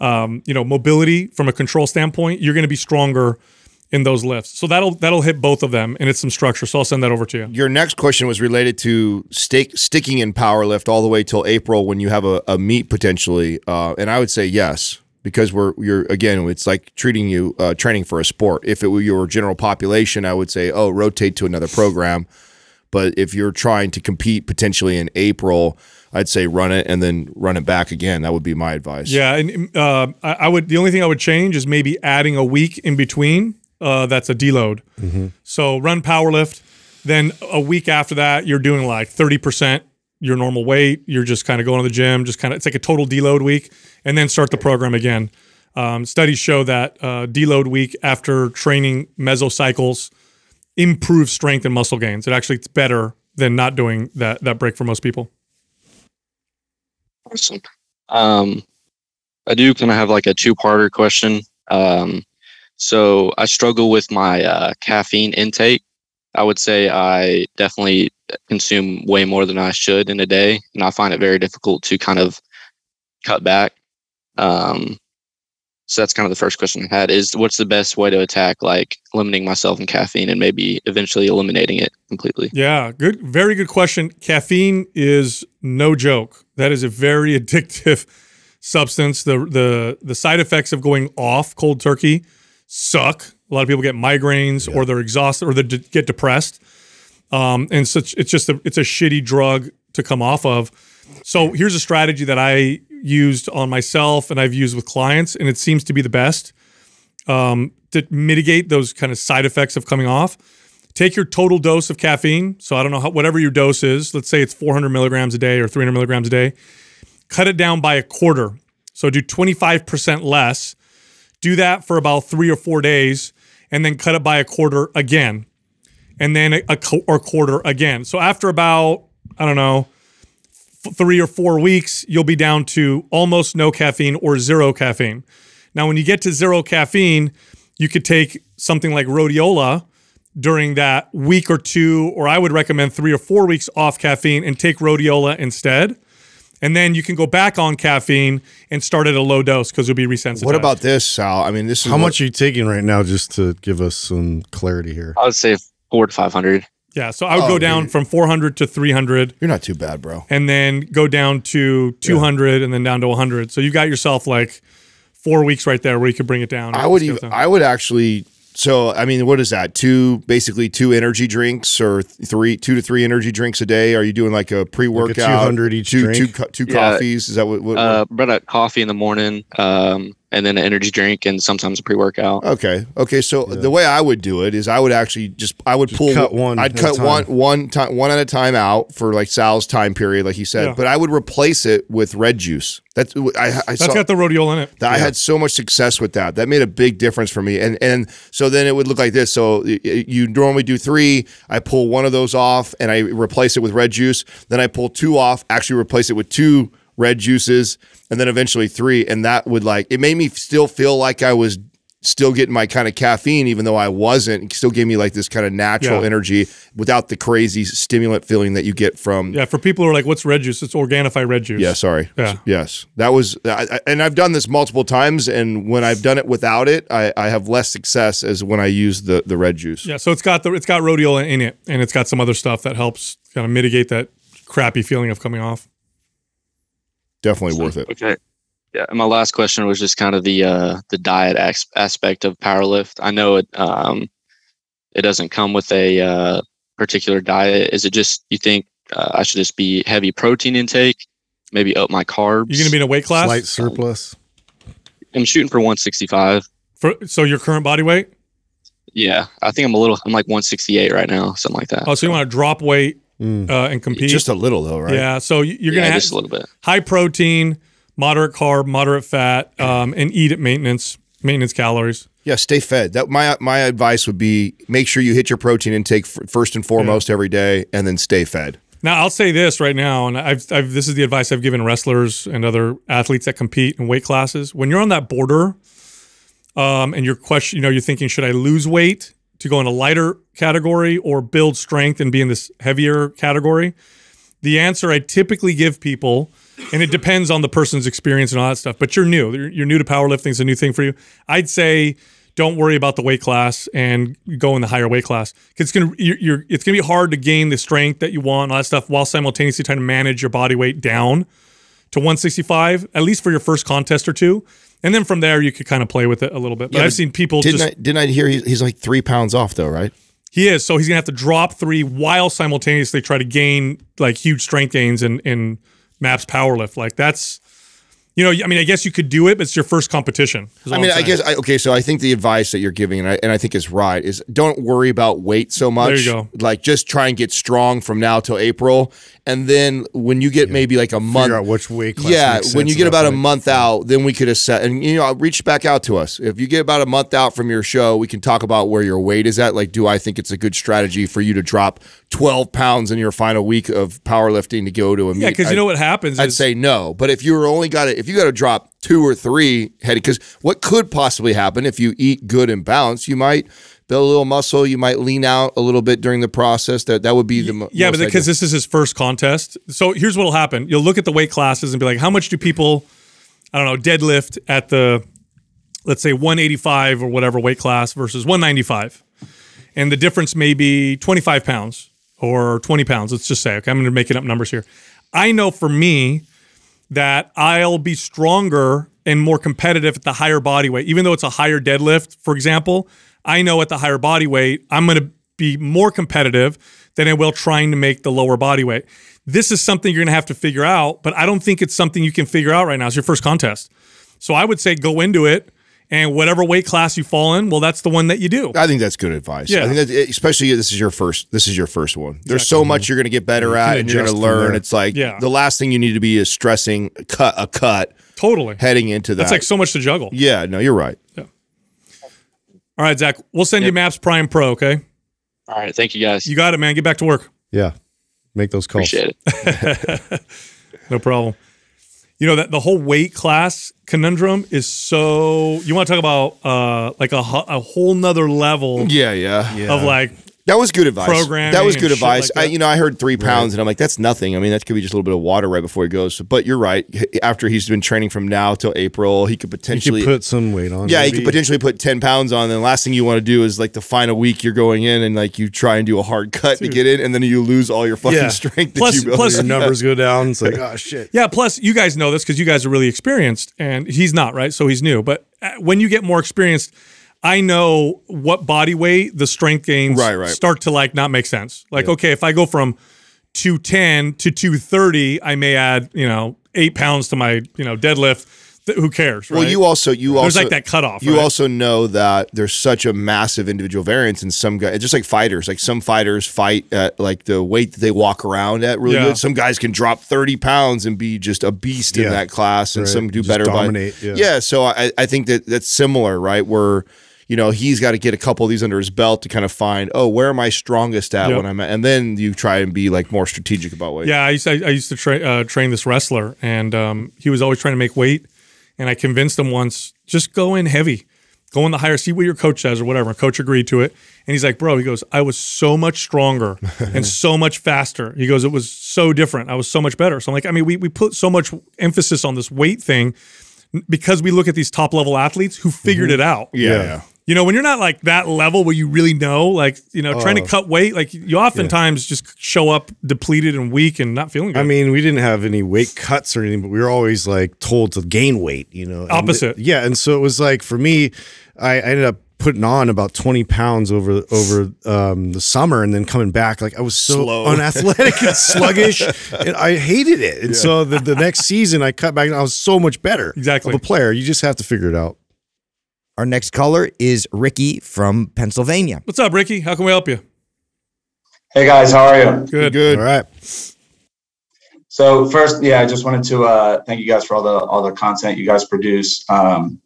um, you know mobility from a control standpoint, you're going to be stronger in those lifts. So that'll that'll hit both of them, and it's some structure. So I'll send that over to you. Your next question was related to stick, sticking in powerlift all the way till April when you have a, a meet potentially, uh, and I would say yes because we're you're again it's like treating you uh, training for a sport. If it were your general population, I would say oh rotate to another program. But if you're trying to compete potentially in April, I'd say run it and then run it back again. That would be my advice. Yeah, and uh, I, I would. The only thing I would change is maybe adding a week in between. Uh, that's a deload. So run power lift. Then a week after that, you're doing like thirty percent your normal weight. You're just kind of going to the gym. Just kind of it's like a total deload week, and then start the program again. Um, studies show that uh, deload week after training mesocycles improves strength and muscle gains. It actually it's better than not doing that that break for most people. Awesome. Um, I do kind of have like a two-parter question. Um, so I struggle with my uh, caffeine intake. I would say I definitely consume way more than I should in a day, and I find it very difficult to kind of cut back. Um, so that's kind of the first question I had: is what's the best way to attack like limiting myself in caffeine and maybe eventually eliminating it completely? Yeah, good, very good question. Caffeine is no joke. That is a very addictive substance. The the the side effects of going off cold turkey suck. A lot of people get migraines, or they're exhausted, or they d- get depressed. Um, and such, it's just a it's a shitty drug to come off of. So here's a strategy that I used on myself and I've used with clients, and it seems to be the best um, to mitigate those kind of side effects of coming off. Take your total dose of caffeine. So I don't know how, whatever your dose is. Let's say it's 400 milligrams a day or 300 milligrams a day. Cut it down by a quarter. So do 25% less. Do that for about three or four days, and then cut it by a quarter again, and then a, a or quarter again. So after about I don't know three or four weeks, you'll be down to almost no caffeine or zero caffeine. Now, when you get to zero caffeine, you could take something like rhodiola during that week or two, or I would recommend three or four weeks off caffeine and take rhodiola instead. And then you can go back on caffeine and start at a low dose because you'll be resensitized. What about this, Sal? I mean, this is How what- much are you taking right now, just to give us some clarity here? I would say four to five hundred. Yeah, so I would Oh, go down dude. from 400 to 300 You're not too bad, bro. and then go down to 200 and then down to 100. So you got yourself like four weeks right there where you could bring it down. I would even, down. I would actually. So I mean, what is that? Two basically two energy drinks or three, two to three energy drinks a day. Are you doing like a pre workout? 200 each two, drink? two, co- two Yeah. coffees. Is that what? what, Uh, brought up coffee in the morning, um, and then an energy drink, and sometimes a pre-workout. Okay. Okay. So the way I would do it is I would actually just I would pull cut one I'd cut time. one one time one at a time out for like Sal's time period, like he said. Yeah. But I would replace it with red juice. That's I, I That's saw. got the rhodiola in it. that I had so much success with that. That made a big difference for me. And and so then it would look like this. So y- y- you normally do three. I pull one of those off and I replace it with red juice. Then I pull two off. Actually replace it with two red juices, and then eventually three. And that would like it made me still feel like I was still getting my kind of caffeine, even though I wasn't. It still gave me like this kind of natural Yeah. energy without the crazy stimulant feeling that you get from Yeah, for people who are like, what's red juice? It's Organifi red juice. yeah, sorry. Yeah. Yes. That was, I, I- and I've done this multiple times. And when I've done it without it, I, I have less success as when I use the, the red juice. Yeah, so it's got the it's got rhodiola in it, and it's got some other stuff that helps kind of mitigate that crappy feeling of coming off. Definitely worth it. Okay. Yeah, and my last question was just kind of the uh, the diet as- aspect of powerlift. I know it um, it doesn't come with a uh, particular diet. Is it just you think uh, I should just be heavy protein intake, maybe up my carbs? You're gonna be in a weight class Slight surplus. I'm shooting for 165. for so your current body weight. Yeah, I think I'm a little. I'm like 168 right now, something like that. Oh, so you want to drop weight Mm. uh, and compete? Just a little though, right? Yeah, so you- you're gonna have just a little bit. high protein, moderate carb, moderate fat, um, and eat at maintenance maintenance calories. Yeah. Stay fed. That my my advice would be make sure you hit your protein intake f- first and foremost every day, and then stay fed. Now, I'll say this right now, and I've, I've this is the advice I've given wrestlers and other athletes that compete in weight classes. When you're on that border, um, and you're question, you know, you're thinking, should I lose weight to go in a lighter category or build strength and be in this heavier category? The answer I typically give people, and it depends on the person's experience and all that stuff. But you're new, you're, new to powerlifting; it's a new thing for you. I'd say don't worry about the weight class and go in the higher weight class. It's gonna you're, you're it's gonna be hard to gain the strength that you want, and all that stuff, while simultaneously trying to manage your body weight down to 165, at least for your first contest or two. And then from there, you could kind of play with it a little bit. But Yeah, I've but seen people Didn't just I didn't I hear he, he's like three pounds off though, right? He is. So he's gonna have to drop three while simultaneously try to gain like huge strength gains in in Maps powerlift. Like that's you know, I mean, I guess you could do it, but it's your first competition. I mean, I guess I, okay. So I think the advice that you're giving, and I, and I think is right, is don't worry about weight so much. There you go. Like just try and get strong from now till April, and then when you get maybe like a month, Figure out which weight class. yeah, makes when you get at that about a point. month out, then we could assess, and you know, uh, reach back out to us. If you get about a month out from your show, we can talk about where your weight is at. Like, do I think it's a good strategy for you to drop 12 pounds in your final week of powerlifting to go to a meet? yeah, because you know what happens I'd is say no. But if you're only got to, if you got to drop two or three headed, because what could possibly happen if you eat good and balanced, you might build a little muscle, you might lean out a little bit during the process. That that would be the mo- Yeah, but because this is his first contest. So here's what'll happen. You'll look at the weight classes and be like, how much do people, I don't know, deadlift at the, let's say 185 or whatever weight class versus 195. And the difference may be 25 pounds or 20 pounds. Let's just say, okay, I'm going to making up numbers here. I know for me that I'll be stronger and more competitive at the higher body weight, even though it's a higher deadlift, for example. I know at the higher body weight, I'm going to be more competitive than I will trying to make the lower body weight. This is something you're going to have to figure out, but I don't think it's something you can figure out right now. It's your first contest. So I would say go into it and whatever weight class you fall in, well, that's the one that you do. I think that's good advice. Yeah. I think that especially this is your first this is your first one. There's so much you're going to get better at and you're going to learn. It's like Yeah. the last thing you need to be is stressing cut a cut Totally. heading into that. That's like so much to juggle. yeah, no, you're right. All right, Zach, we'll send you Maps Prime Pro, okay? All right. Thank you guys. You got it, man. Get back to work. Yeah, make those calls. Appreciate it. No problem. You know that the whole weight class conundrum is so. You want to talk about uh like a, a whole nother level Yeah, Yeah, yeah. of like That was good advice. That was good advice. like I, you know, I heard three pounds, and I'm like, that's nothing. I mean, that could be just a little bit of water right before he goes. But you're right. After he's been training from now till April, he could potentially could put some weight on. Yeah, maybe. you could potentially put 10 pounds on. And the last thing you want to do is like the final week you're going in and like you try and do a hard cut to get in and then you lose all your fucking Yeah. strength. that Plus- you plus- Your numbers go down. It's like, oh shit. yeah. Plus, you guys know this because you guys are really experienced, and he's not right, so he's new. But uh, when you get more experienced, I know what body weight the strength gains Right, right. start to like not make sense. Like, okay, if I go from 210 to 230, I may add you know eight pounds to my you know deadlift. Th- who cares? Right? Well, you also you There's also like that cutoff. You right? also know that there's such a massive individual variance in some guys. Just like fighters. Like some fighters fight at like the weight that they walk around at really Yeah. good. Some guys can drop 30 pounds and be just a beast in that class, and Right. some do Just better. by- dominate, yeah. So I, I think that that's similar, right? Where you know he's got to get a couple of these under his belt to kind of find, oh, where am I strongest at Yep. when I'm at, and then you try and be like more strategic about weight. Yeah, I used to, I used to tra- uh, train this wrestler, and um, he was always trying to make weight. And I convinced him once, just go in heavy, go in the higher, see what your coach says or whatever. And coach agreed to it, and he's like, "Bro," he goes, "I was so much stronger and so much faster." He goes, "It was so different. I was so much better." So I'm like, I mean, we we put so much emphasis on this weight thing because we look at these top level athletes who figured it out. yeah. Yeah. Yeah. You know, when you're not like that level where you really know, like, you know, trying to Oh. cut weight, like you oftentimes just show up depleted and weak and not feeling good. I mean, we didn't have any weight cuts or anything, but we were always like told to gain weight, you know. And Opposite. yeah, and so it was like for me, I, I ended up putting on about 20 pounds over over um, the summer and then coming back like I was so Slow. unathletic and sluggish and I hated it. And so the, the next season I cut back and I was so much better. Exactly. Of a player. You just have to figure it out. Our next caller is Ricky from Pennsylvania. What's up, Ricky? How can we help you? Hey guys, how are you? Good. Good. All right. So first, yeah, I just wanted to uh, thank you guys for all the all the content you guys produce. Um,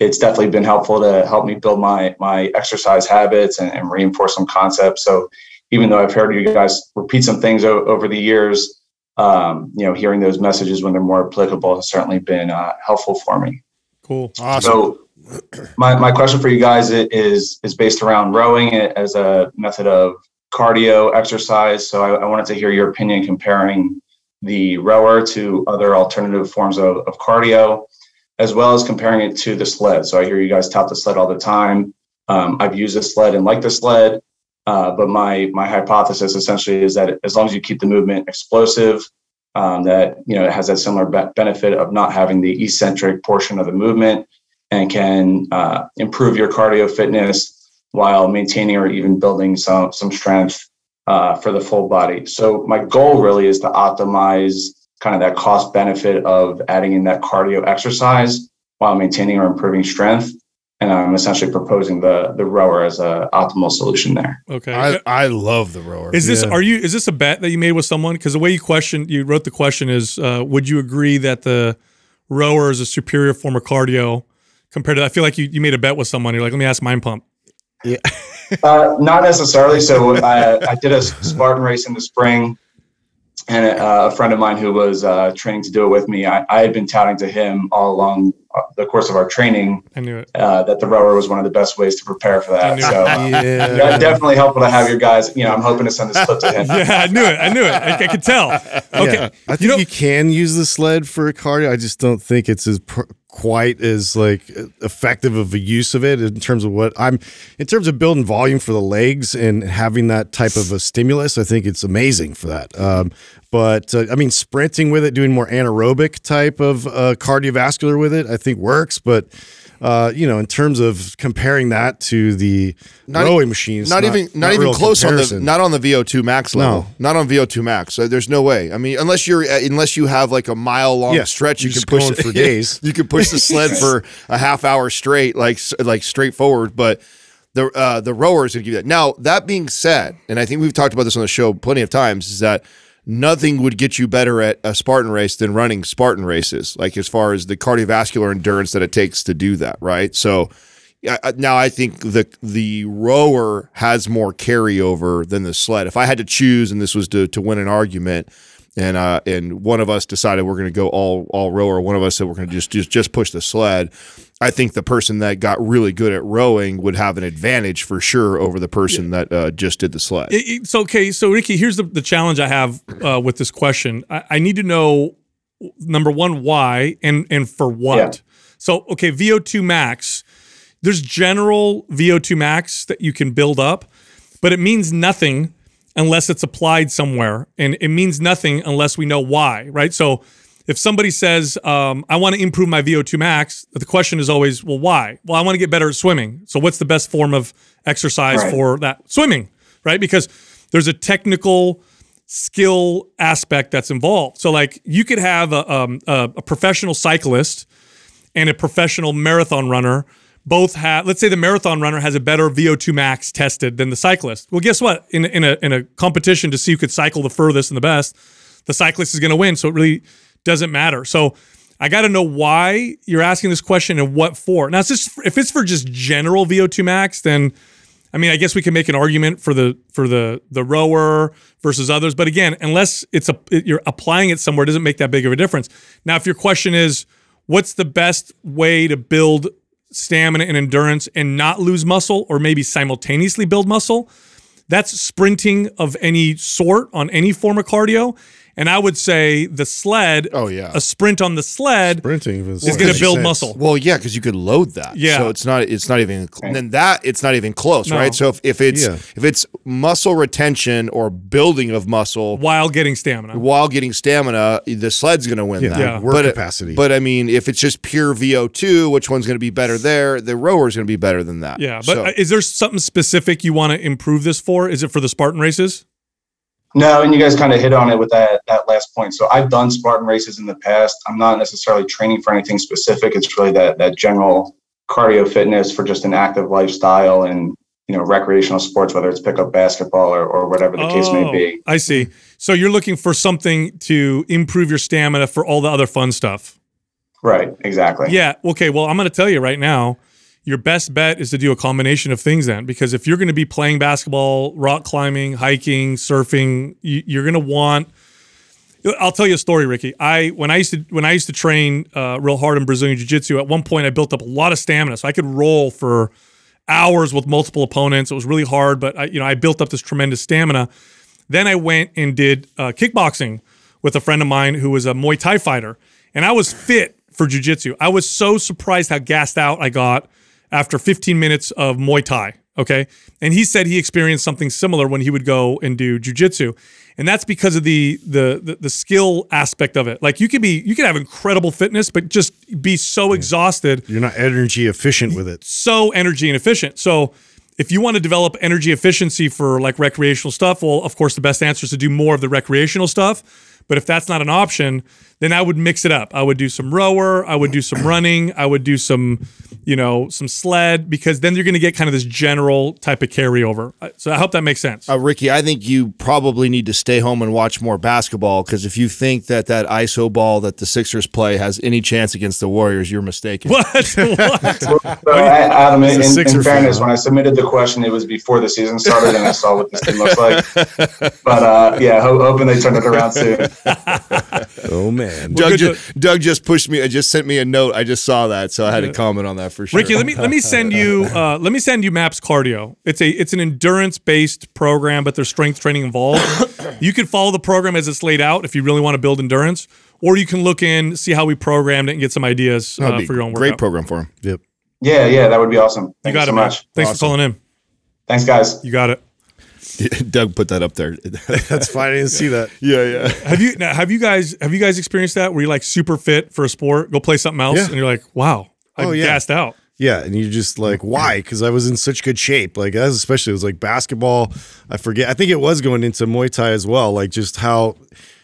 it's definitely been helpful to help me build my my exercise habits and, and reinforce some concepts. So even though I've heard you guys repeat some things o- over the years, um, you know, hearing those messages when they're more applicable has certainly been uh, helpful for me. Cool. Awesome. So my, my question for you guys is is based around rowing as a method of cardio exercise. So I, I wanted to hear your opinion comparing the rower to other alternative forms of, of cardio, as well as comparing it to the sled. So I hear you guys tout the sled all the time. Um, I've used the sled and like the sled, uh, but my my hypothesis essentially is that as long as you keep the movement explosive, um, that you know it has that similar be- benefit of not having the eccentric portion of the movement and can uh, improve your cardio fitness while maintaining or even building some some strength uh, for the full body. So my goal really is to optimize kind of that cost benefit of adding in that cardio exercise while maintaining or improving strength. And I'm essentially proposing the the rower as a optimal solution there. Okay. I, I love the rower. Is this Yeah. are you is this a bet that you made with someone? Because the way you question you wrote the question is, uh, would you agree that the rower is a superior form of cardio compared to? I feel like you, you made a bet with someone. You're like, let me ask Mind Pump. Uh, not necessarily. So I, I did a Spartan race in the spring, and uh, a friend of mine who was uh, training to do it with me, I, I had been touting to him all along uh, the course of our training I knew it. uh, that the rower was one of the best ways to prepare for that. So uh, Yeah. yeah, definitely helpful to have your guys. You know, I'm hoping to send this clip to him. Yeah, I knew it. I knew it. I, I could tell. Okay. Yeah. I think You you, can use the sled for cardio. I just don't think it's as pr- quite as like effective of a use of it in terms of what I'm in terms of building volume for the legs and having that type of a stimulus. I think it's amazing for that. Um, but uh, I mean, sprinting with it, doing more anaerobic type of uh, cardiovascular with it, I think works. But uh, you know, in terms of comparing that to the Not e- rowing machines, not, even not, even real close on the not on the VO2 max level. No. Not on VO2 max. So there's no way. I mean, unless you're uh, unless you have like a mile long Yeah, stretch, you can push going for days. you can push the sled for a half hour straight, like like straightforward. But the uh, the rower is going to give you that. Now that being said, and I think we've talked about this on the show plenty of times, is that nothing would get you better at a Spartan race than running Spartan races. Like as far as the cardiovascular endurance that it takes to do that, right? So. Now I think the the rower has more carryover than the sled. If I had to choose, and this was to to win an argument, and uh, and one of us decided we're going to go all all rower, one of us said we're going to just just just push the sled. I think the person that got really good at rowing would have an advantage for sure over the person that uh, just did the sled. It- it's okay. So, Ricky, here's the, the challenge I have uh, with this question. I, I need to know number one, why and and for what. Yeah. So, okay, VO2 max. There's general VO2 max that you can build up, but it means nothing unless it's applied somewhere, and it means nothing unless we know why, right? So, if somebody says, um, "I want to improve my VO2 max," the question is always, "Well, why?" Well, I want to get better at swimming. So, what's the best form of exercise Right. for that? Swimming, right? Because there's a technical skill aspect that's involved. So, like, you could have a, um, a, a professional cyclist and a professional marathon runner both have let's say the marathon runner has a better VO2 max tested than the cyclist. Well, guess what? In in a in a competition to see who could cycle the furthest and the best, the cyclist is going to win, so it really doesn't matter. So I got to know why you're asking this question and what for. Now, it's just if it's for just general VO2 max, then I mean, I guess we can make an argument for the for the the rower versus others, but again, unless it's a you're applying it somewhere, it doesn't make that big of a difference. Now, if your question is, what's the best way to build stamina and endurance and not lose muscle, or maybe simultaneously build muscle? That's sprinting of any sort on any form of cardio. And I would say the sled, Oh, yeah. a sprint on the sled sprinting is, is going to build muscle. Well, yeah, because you could load that. Yeah. So it's not it's not even and then that it's not even close, No. right? So if, if it's Yeah. if it's muscle retention or building of muscle while getting stamina. while getting stamina, the sled's going to win Yeah, that. Yeah. work but, capacity. But I mean, if it's just pure VO2, which one's going to be better there? The rower's going to be better than that. Yeah, but So- uh, is there something specific you want to improve this for? Is it for the Spartan races? No, and you guys kind of hit on it with that that last point. So I've done Spartan races in the past. I'm not necessarily training for anything specific. It's really that that general cardio fitness for just an active lifestyle and you know recreational sports, whether it's pickup basketball or, or whatever the case may be. Oh, I see. So you're looking for something to improve your stamina for all the other fun stuff. Right, exactly. Yeah. Okay. Well, I'm going to tell you right now, your best bet is to do a combination of things then, because if you're going to be playing basketball, rock climbing, hiking, surfing, you, you're going to want. I'll tell you a story, Ricky. I when I used to when I used to train uh, real hard in Brazilian Jiu Jitsu, at one point I built up a lot of stamina, so I could roll for hours with multiple opponents. It was really hard, but I, you know I built up this tremendous stamina. Then I went and did uh, kickboxing with a friend of mine who was a Muay Thai fighter, and I was fit for jiu-jitsu I was so surprised how gassed out I got after 15 minutes of Muay Thai. Okay, and he said he experienced something similar when he would go and do jujitsu, and that's because of the, the the the skill aspect of it. Like you could be you could have incredible fitness, but just be so exhausted you're not energy efficient with it. so energy inefficient. So If you want to develop energy efficiency for like recreational stuff, well, of course, the best answer is to do more of the recreational stuff. But if that's not an option, then I would mix it up. I would do some rower, I would do some running, I would do some, you know, some sled, because then you're going to get kind of this general type of carryover. Uh, So I hope that makes sense. Uh, Ricky, I think you probably need to stay home and watch more basketball because if you think that that ISO ball that the Sixers play has any chance against the Warriors, you're mistaken. What? what? So, Adam, in, in, fairness, fan. when I submitted the question, it was before the season started, and I saw what this team looks like. But uh, yeah, ho- hoping they turn it around soon. Oh man. Doug, good ju- Doug just pushed me. I just sent me a note. I just saw that, so I had to comment on that for sure. Ricky, let me let me send you uh, let me send you Maps Cardio. It's a it's an endurance based program, but there's strength training involved. you can follow the program as it's laid out if you really want to build endurance, or you can look in, see how we programmed it, and get some ideas uh, for your own work. great workout. program for him. Yep. Yeah, yeah, that would be awesome. You got you, it, so man. much. Thanks for calling in. Thanks, guys. You got it. Doug put that up there. That's fine. I didn't see that. yeah, yeah. Have you now, have you guys have you guys experienced that where you're like super fit for a sport, go play something else, Yeah. and you're like, wow, I Oh, yeah. gassed out. Yeah, and you're just like, why? Because I was in such good shape. Like, as especially it was like basketball. I forget. I think it was going into Muay Thai as well. Like, just how,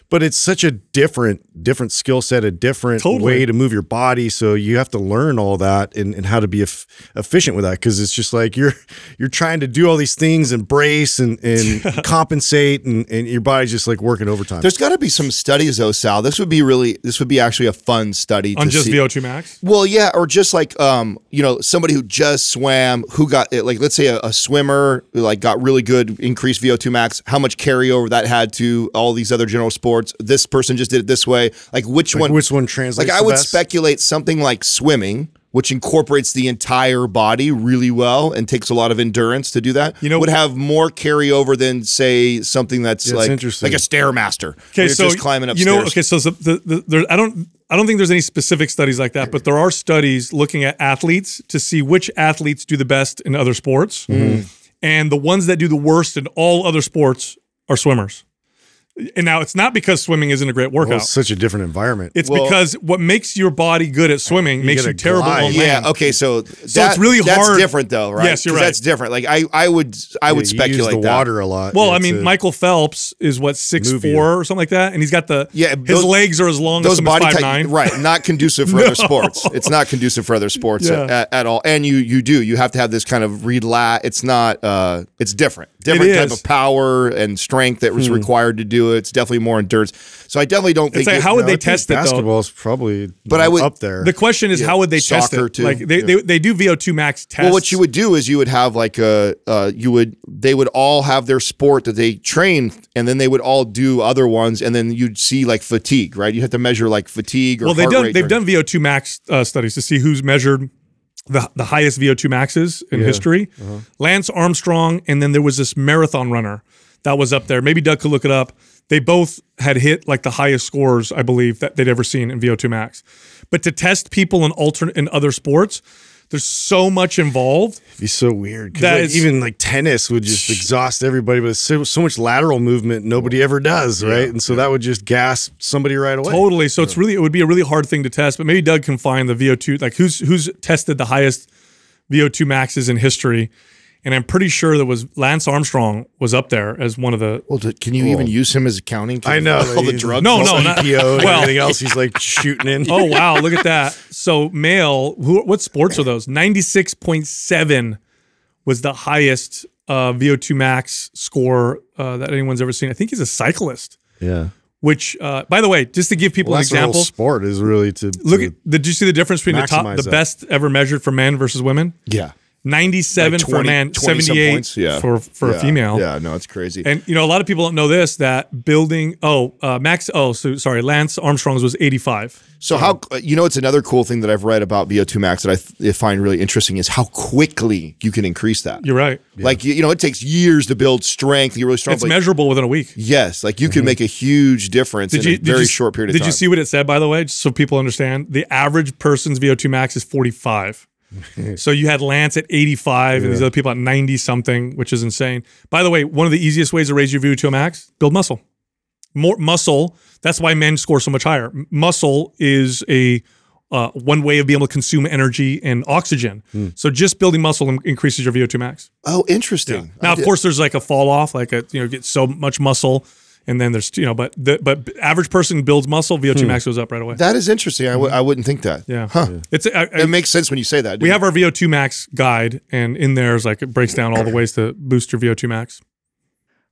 but it's such a different, different skill set, a different Totally. way to move your body. So you have to learn all that and, and how to be eff- efficient with that. Because it's just like you're you're trying to do all these things and brace and and compensate, and and your body's just like working overtime. There's got to be some studies though, Sal. This would be really. This would be actually a fun study On to just see. VO2 max. Well, yeah, or just like um, you know, somebody who just swam, who got it like, let's say a, a swimmer who like got really good increased VO2 max. How much carryover that had to all these other general sports? This person just did it this way. Like which Like, one? which one translates? Like I would best? speculate something like swimming, which incorporates the entire body really well and takes a lot of endurance to do that. You know- would have more carryover than say something that's Yeah, like interesting. like a stairmaster. Okay, so just climbing up you know, okay, so the, the, the, there, I don't, I don't think there's any specific studies like that, but there are studies looking at athletes to see which athletes do the best in other sports, Mm-hmm. and the ones that do the worst in all other sports are swimmers. And now it's not because swimming isn't a great Well, workout. it's such a different environment. it's Well- because what makes your body good at swimming makes you terrible glide. on Yeah. Okay. So, So it's really that's hard- different, though, right? Yes, you're 'Cause right. That's different. Like I, I would, I would Yeah, you speculate use the that. water a lot. Well, I mean, a- Michael Phelps is what six Move you. four or something like that, and he's got the Yeah, His legs are as long as Those someone's body five type, nine. right? Not conducive for other sports. It's not conducive for other sports Yeah. at, at all. And you, you do. You have to have this kind of relax. It's not. Uh, it's different. Different type of power and strength that was required to do it. It's definitely more endurance. So I definitely don't think. Like it- how would No, they I test it though? Basketball is probably, But I would- up there. The question is, Yeah. how would they test Soccer, it? too. Like they, Yeah. they, they do VO2 max tests. Well, what you would do is you would have like a uh, you would they would all have their sport that they train, and then they would all do other ones, and then you'd see like fatigue, right? You have to measure like fatigue or well, they've done rate they've during- done VO2 max uh, studies to see who's measured the the highest VO2 maxes in history. Uh-huh. Lance Armstrong, and then there was this marathon runner that was up there. Maybe Doug could look it up. They both had hit like the highest scores, I believe, that they'd ever seen in VO2 max. But to test people in alternate in other sports, there's so much involved. It'd be so weird. That like, even like tennis would just exhaust everybody, but so, so much lateral movement nobody ever does, right? And so that would just gas somebody right away. Totally. So it's really it would be a really hard thing to test, but maybe Doug can find the VO2 like who's who's tested the highest VO2 maxes in history. And I'm pretty sure there was Lance Armstrong was up there as one of the Well, d- can you even use him as accounting? I know all the drugs. No, no, the- not- EPO and well- everything else he's like shooting in. Oh wow, look at that. So male, who what sports are those? 96.7 was the highest uh, VO2 max score uh, that anyone's ever seen. I think he's a cyclist. yeah. Which, uh, by the way, just to give people Well, an that's whole example, sport is really to look to- at did you see the difference between the top, the that. best ever measured for men versus women? yeah, 97 Like for a man, 78 yeah. for for Yeah, a female. Yeah, no, it's crazy. And you know, a lot of people don't know this that building. Oh, uh, Max. Oh, so sorry. Lance Armstrong's was 85. So how you know it's another cool thing that I've read about VO2 max that I th- find really interesting is how quickly you can increase that. You're right. Like you, you know, it takes years to build strength. You're really strong. It's but measurable within a week. yes, like you can make a huge difference in a very you, short period of did time. Did you see what it said by the way, just so people understand? The average person's VO2 max is 45. so you had Lance at 85 and these other people at 90 something, which is insane. By the way, one of the easiest ways to raise your VO2 max, build muscle. More muscle. That's why men score so much higher. Muscle is a uh, one way of being able to consume energy and oxygen. So just building muscle increases your VO2 max. Oh, interesting. Now, I of did- course, there's like a fall off, like a you know, get so much muscle, and then there's you know, but the but average person builds muscle, VO2 max goes up right away. that is interesting. I w- I wouldn't think that. yeah, Huh. it's I, I- It makes sense when you say that. we have our VO2 max guide, and in there's like it breaks down all the ways to boost your VO2 max.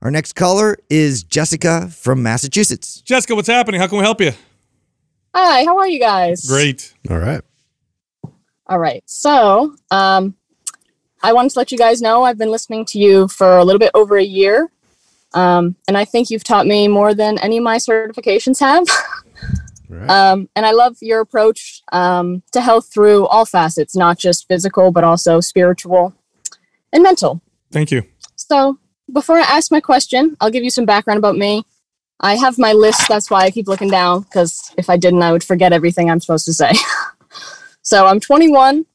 Our next caller is Jessica from Massachusetts. Jessica, what's happening? How can we help you? Hi, how are you guys? Great. All right. All right. So, um, I wanted to let you guys know I've been listening to you for a little bit over a year. Um, and I think you've taught me more than any of my certifications have. Right. um, and I love your approach um, to health through all facets, not just physical, but also spiritual and mental. Thank you. So, before I ask my question, I'll give you some background about me. I have my list. That's why I keep looking down, because if I didn't, I would forget everything I'm supposed to say. so, I'm 21.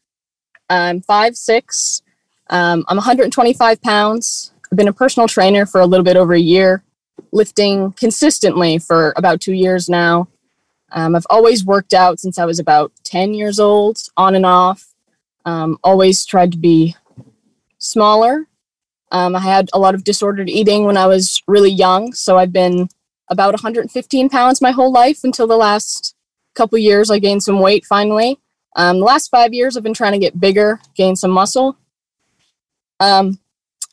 I'm 5'6. Um, I'm 125 pounds. I've been a personal trainer for a little bit over a year, lifting consistently for about two years now. Um, I've always worked out since I was about 10 years old, on and off. Um, always tried to be smaller um, I had a lot of disordered eating when I was really young, so I've been about 115 pounds my whole life until the last couple years. I gained some weight finally. Um, the last five years, I've been trying to get bigger, gain some muscle. Um,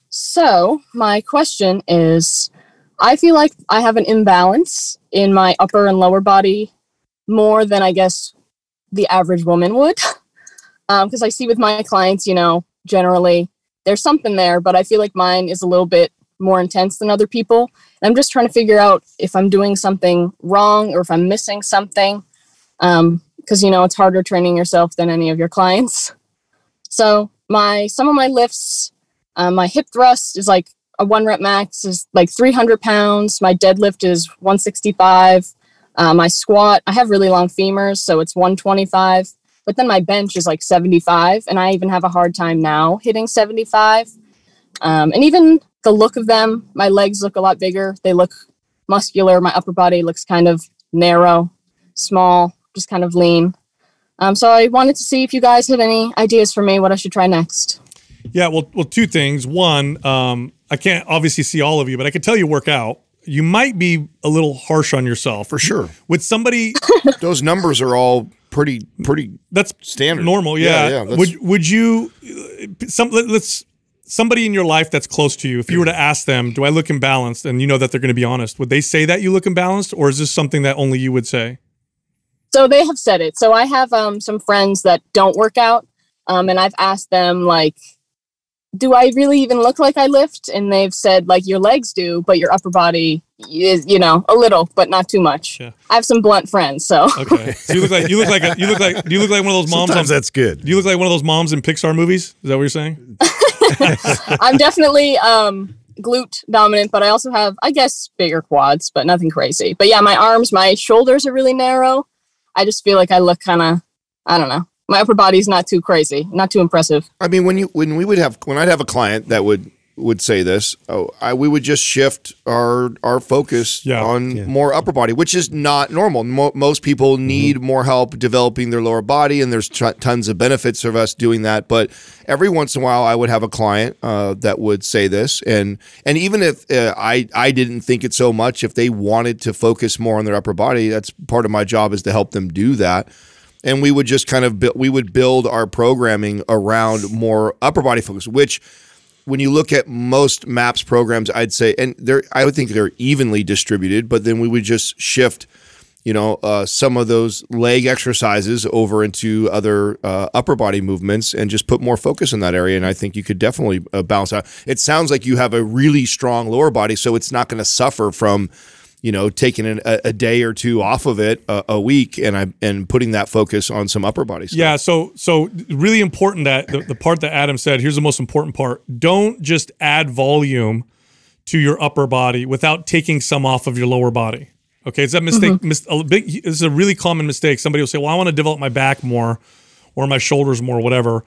so my question is, I feel like I have an imbalance in my upper and lower body more than I guess the average woman would, because I see with my clients, you know, generally there's something there, but I feel like mine is a little bit more intense than other people. And I'm just trying to figure out if I'm doing something wrong or if I'm missing something. Um, because you know it's harder training yourself than any of your clients. So my some of my lifts, um, my hip thrust is like a one rep max is like 300 pounds. My deadlift is 165. Uh, my squat, I have really long femurs, so it's 125 but then my bench is like 75 and i even have a hard time now hitting 75 um, and even the look of them my legs look a lot bigger. They look muscular. My upper body looks kind of narrow small just kind of lean. Um, so i wanted to see if you guys had any ideas for me what i should try next Yeah, well, well, two things. One, um, I can't obviously see all of you, but I can tell you work out. You might be a little harsh on yourself for sure. with somebody Those numbers are all pretty pretty that's standard. normal. Yeah. Yeah, yeah, would would you uh, some let, let's somebody in your life that's close to you? If you were to ask them, "Do I look imbalanced?" and you know that they're going to be honest, would they say that you look imbalanced, or is this something that only you would say? so they have said it so i have um, some friends that don't work out um, and i've asked them like do i really even look like i lift and they've said like your legs do but your upper body is you know a little but not too much Yeah. i have some blunt friends so Okay, so you look like you look like a, you look like do you look like one of those moms? Sometimes on, that's good. do you look like one of those moms in Pixar movies? Is that what you're saying? i'm definitely um glute dominant but i also have i guess bigger quads but nothing crazy but yeah my arms my shoulders are really narrow i just feel like i look kind of i don't know my upper body's not too crazy not too impressive I mean, when you when we would have when I'd have a client that would would say this, oh, I, we would just shift our our focus Yeah. on more upper body, which is not normal. Mo- most people need more help developing their lower body, and there's t- tons of benefits of us doing that. But every once in a while, I would have a client uh, that would say this, and and even if uh, I I didn't think it so much, if they wanted to focus more on their upper body, that's part of my job is to help them do that and we would just kind of bu- we would build our programming around more upper body focus which when you look at most maps programs i'd say and they're i would think they're evenly distributed but then we would just shift you know uh, some of those leg exercises over into other uh, upper body movements and just put more focus in that area and i think you could definitely uh, balance out. It sounds like you have a really strong lower body so it's not going to suffer from you know, taking an, a, a day or two off of it a, a week and I and putting that focus on some upper body stuff. Yeah, so so really important that the, the part that Adam said, here's the most important part. Don't just add volume to your upper body without taking some off of your lower body. Okay, it's that mistake. Mm-hmm. Mis- a big. This is a really common mistake. Somebody will say, "Well, I want to develop my back more, or my shoulders more, whatever,"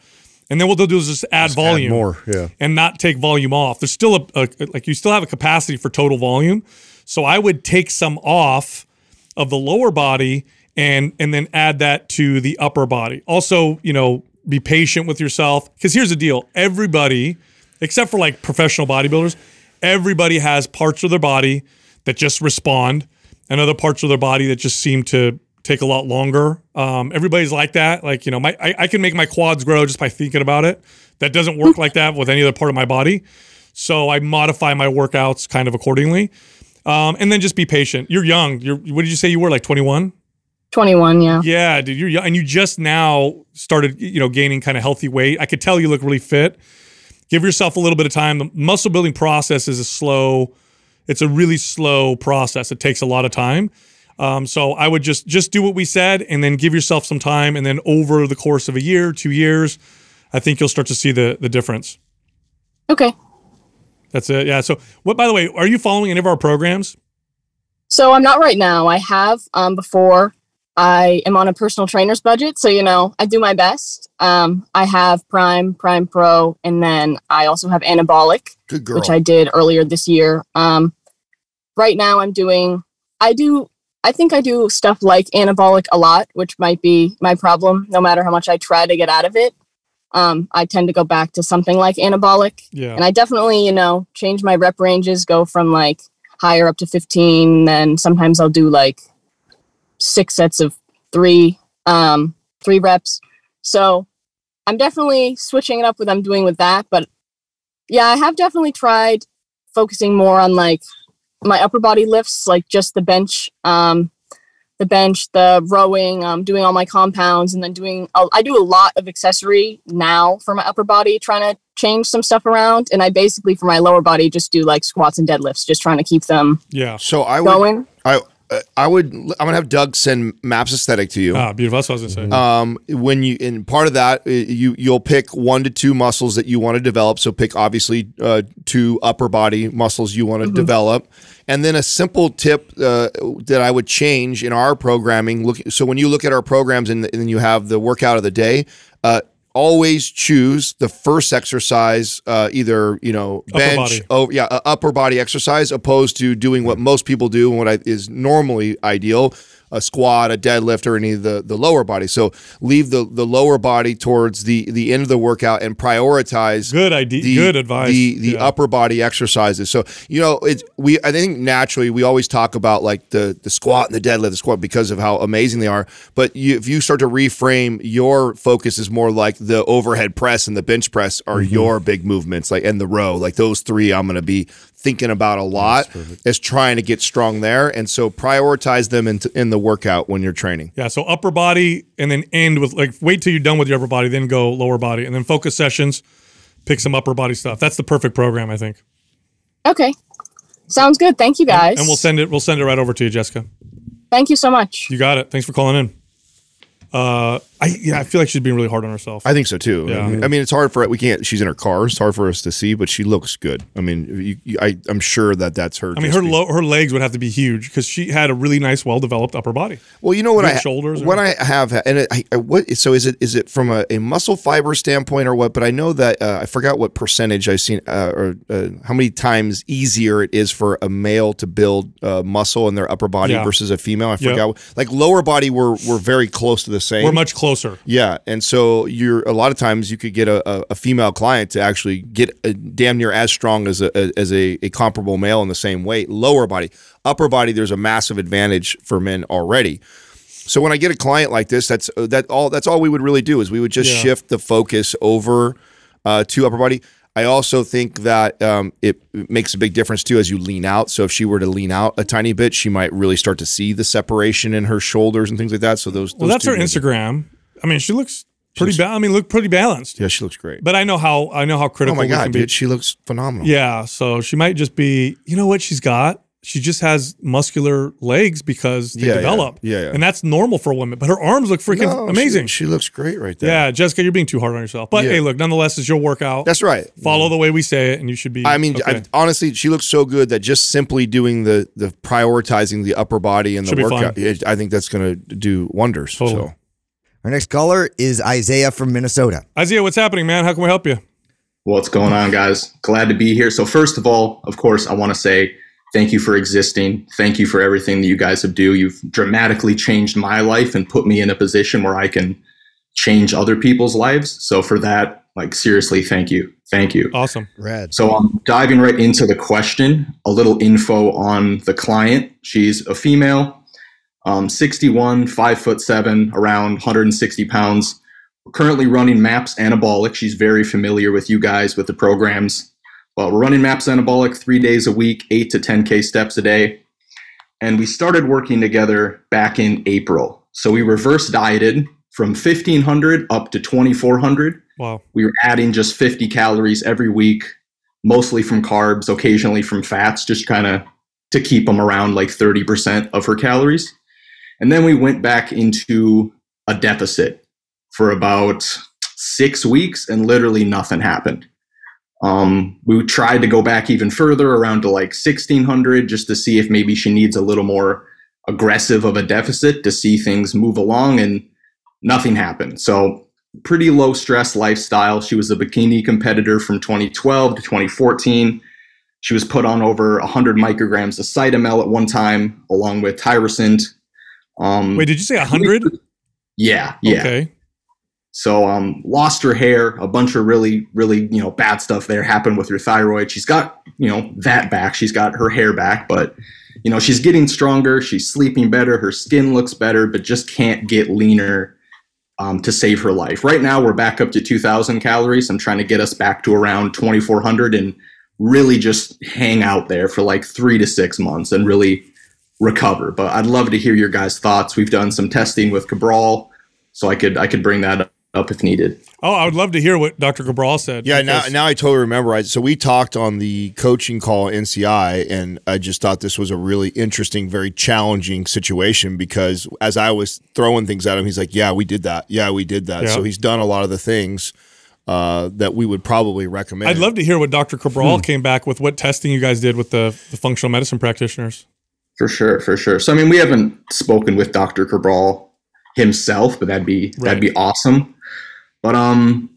and then what they'll do is just add volume more, yeah. and not take volume off. There's still a, a like you still have a capacity for total volume, so I would take some off of the lower body and and then add that to the upper body. Also, you know, be patient with yourself because here's the deal: everybody, except for like professional bodybuilders, everybody has parts of their body that just respond, and other parts of their body that just seem to take a lot longer. Um, everybody's like that. Like you know, my I, I can make my quads grow just by thinking about it. That doesn't work like that with any other part of my body. So I modify my workouts kind of accordingly. Um, and then just be patient. You're young. You're what did you say you were like 21? 21, yeah. Yeah, dude, you're young, and you just now started, you know, gaining kind of healthy weight. I could tell you look really fit. Give yourself a little bit of time. The muscle building process is a slow. It's a really slow process. It takes a lot of time. Um, so I would just just do what we said, and then give yourself some time, and then over the course of a year, two years, I think you'll start to see the the difference. Okay. That's it. Yeah. So what? By the way, are you following any of our programs? So I'm not right now. I have um, before. I am on a personal trainer's budget, so you know I do my best. Um, I have Prime, Prime Pro, and then I also have Anabolic, Good girl. which I did earlier this year. Um, right now, I'm doing. I do. I think I do stuff like Anabolic a lot, which might be my problem. No matter how much I try to get out of it, um, I tend to go back to something like Anabolic. Yeah. And I definitely, you know, change my rep ranges, go from like higher up to 15. Then sometimes I'll do like six sets of three, um, three reps. So I'm definitely switching it up with what I'm doing with that. But yeah, I have definitely tried focusing more on like my upper body lifts, like just the bench, um, the bench, the rowing, um, doing all my compounds, and then doing. I do a lot of accessory now for my upper body, trying to change some stuff around. And I basically for my lower body just do like squats and deadlifts, just trying to keep them yeah. So I would, going. I, uh, I would, I'm gonna have Doug send Maps Aesthetic to you. Ah, beautiful. That's what I was gonna say. Um, when you and part of that, uh, you you'll pick one to two muscles that you want to develop. So pick obviously uh, two upper body muscles you want to develop, and then a simple tip uh, that I would change in our programming. Look, so when you look at our programs and, and then you have the workout of the day. Always choose the first exercise, uh, either you know bench, oh yeah, uh, upper body exercise, opposed to doing what most people do and what I, is normally ideal, a squat, a deadlift, or any of the the lower body. So leave the the lower body towards the the end of the workout and prioritize Good idea. the, good advice. The the Yeah. upper body exercises. So you know, it's we. I think naturally we always talk about like the the squat and the deadlift, the squat because of how amazing they are. But you, if you start to reframe, your focus is more like the overhead press and the bench press are Mm-hmm. your big movements, like and the row, like those three. I'm going to be thinking about a lot as trying to get strong there, and so prioritize them in, in the workout when you're training. Yeah, so upper body and then end with like wait till you're done with your upper body, then go lower body, and then focus sessions, pick some upper body stuff. That's the perfect program, I think. Okay. Sounds good. Thank you guys. And we'll send it. We'll send it right over to you, Jessica. Thank you so much. You got it. Thanks for calling in. Uh, I yeah, I feel like she's being really hard on herself. I think so too. Yeah. I, mean, I mean, it's hard for we can't. She's in her car. It's hard for us to see, but she looks good. I mean, you, you, I, I'm sure that that's her. I mean, her lo- her legs would have to be huge because she had a really nice, well developed upper body. Well, you know what I shoulders or- what I have, and I, I- what so is it? Is it from a, a muscle fiber standpoint or what? But I know that uh, I forgot what percentage I've seen uh, or uh, how many times easier it is for a male to build uh, muscle in their upper body Yeah. versus a female. I forgot. Like lower body, we're we're very close to the same. We're much closer. Yeah, and so you're a lot of times you could get a, a, a female client to actually get a, damn near as strong as a as a, a comparable male in the same weight. Lower body, upper body, there's a massive advantage for men already. So when I get a client like this, that's uh, that all that's all we would really do is we would just Yeah. shift the focus over uh, to upper body. I also think that um, it makes a big difference too as you lean out. So if she were to lean out a tiny bit, she might really start to see the separation in her shoulders and things like that. So those, Well, those that's her Instagram. I mean, she looks pretty. looks- ba- I mean, look pretty balanced. Yeah, she looks great. But I know how I know how critical. Oh my god, dude, she looks phenomenal. Yeah, so she might just be. You know what she's got? She just has muscular legs because they Yeah, yeah. develop. Yeah, yeah. and that's normal for women. But her arms look freaking No, amazing. She, looks great right there. yeah, Jessica, you're being too hard on yourself. But Yeah. hey, look, nonetheless, it's your workout. that's right. Follow the way we say it, and you should be. I mean, okay. I, honestly, she looks so good that just simply doing the the prioritizing the upper body and the Should workout, it, I think that's going to do wonders. Totally. So Our next caller is Isaiah from Minnesota. Isaiah, what's happening, man? How can we help you? What's going on, guys? Glad to be here. So, first of all, of course, I want to say Thank you for existing. Thank you for everything that you guys have do. You've dramatically changed my life and put me in a position where I can change other people's lives. So for that, like seriously, thank you. Thank you. Awesome. Rad. So I'm diving right into the question. A little info on the client. She's a female, um, 61, five foot seven, around 160 pounds. We're currently running MAPS Anabolic. She's very familiar with you guys with the programs. But we're running MAPS Anabolic three days a week, eight to 10K steps a day. And we started working together back in April. So we reverse dieted from 1500 up to 2400 Wow. we were adding just 50 calories every week, mostly from carbs, occasionally from fats, just kind of to keep them around like 30% of her calories. And then we went back into a deficit for about six weeks and literally nothing happened. Um, we tried to go back even further around to like 1600 just to see if maybe she needs a little more aggressive of a deficit to see things move along and nothing happened. So pretty low stress lifestyle. She was a bikini competitor from 2012 to 2014. She was put on over 100 micrograms of Cytomel at one time, along with Tyrosint. Um, Wait, did you say a 100? yeah, yeah. Okay. So um, lost her hair. A bunch of really, really, you know, bad stuff there happened with her thyroid. She's got, you know, that back. She's got her hair back, but you know, she's getting stronger. She's sleeping better. Her skin looks better, but just can't get leaner um, to save her life. Right now, we're back up to 2,000 calories. I'm trying to get us back to around 2,400 and really just hang out there for like three to six months and really recover. But I'd love to hear your guys' thoughts. We've done some testing with Cabral, so I could I could bring that up if needed. Oh, I would love to hear what Dr. Cabral said. Yeah, now, because- now I totally remember. I, so we talked on the coaching call at NCI, and I just thought this was a really interesting, very challenging situation because as I was throwing things at him, he's like, "Yeah, we did that. Yeah, we did that." Yeah. So he's done a lot of the things uh, that we would probably recommend. I'd love to hear what Dr. Cabral came back with, what testing you guys did with the, the functional medicine practitioners. For sure, for sure. So I mean, we haven't spoken with Dr. Cabral himself, but that'd be Right. that'd be awesome. But um,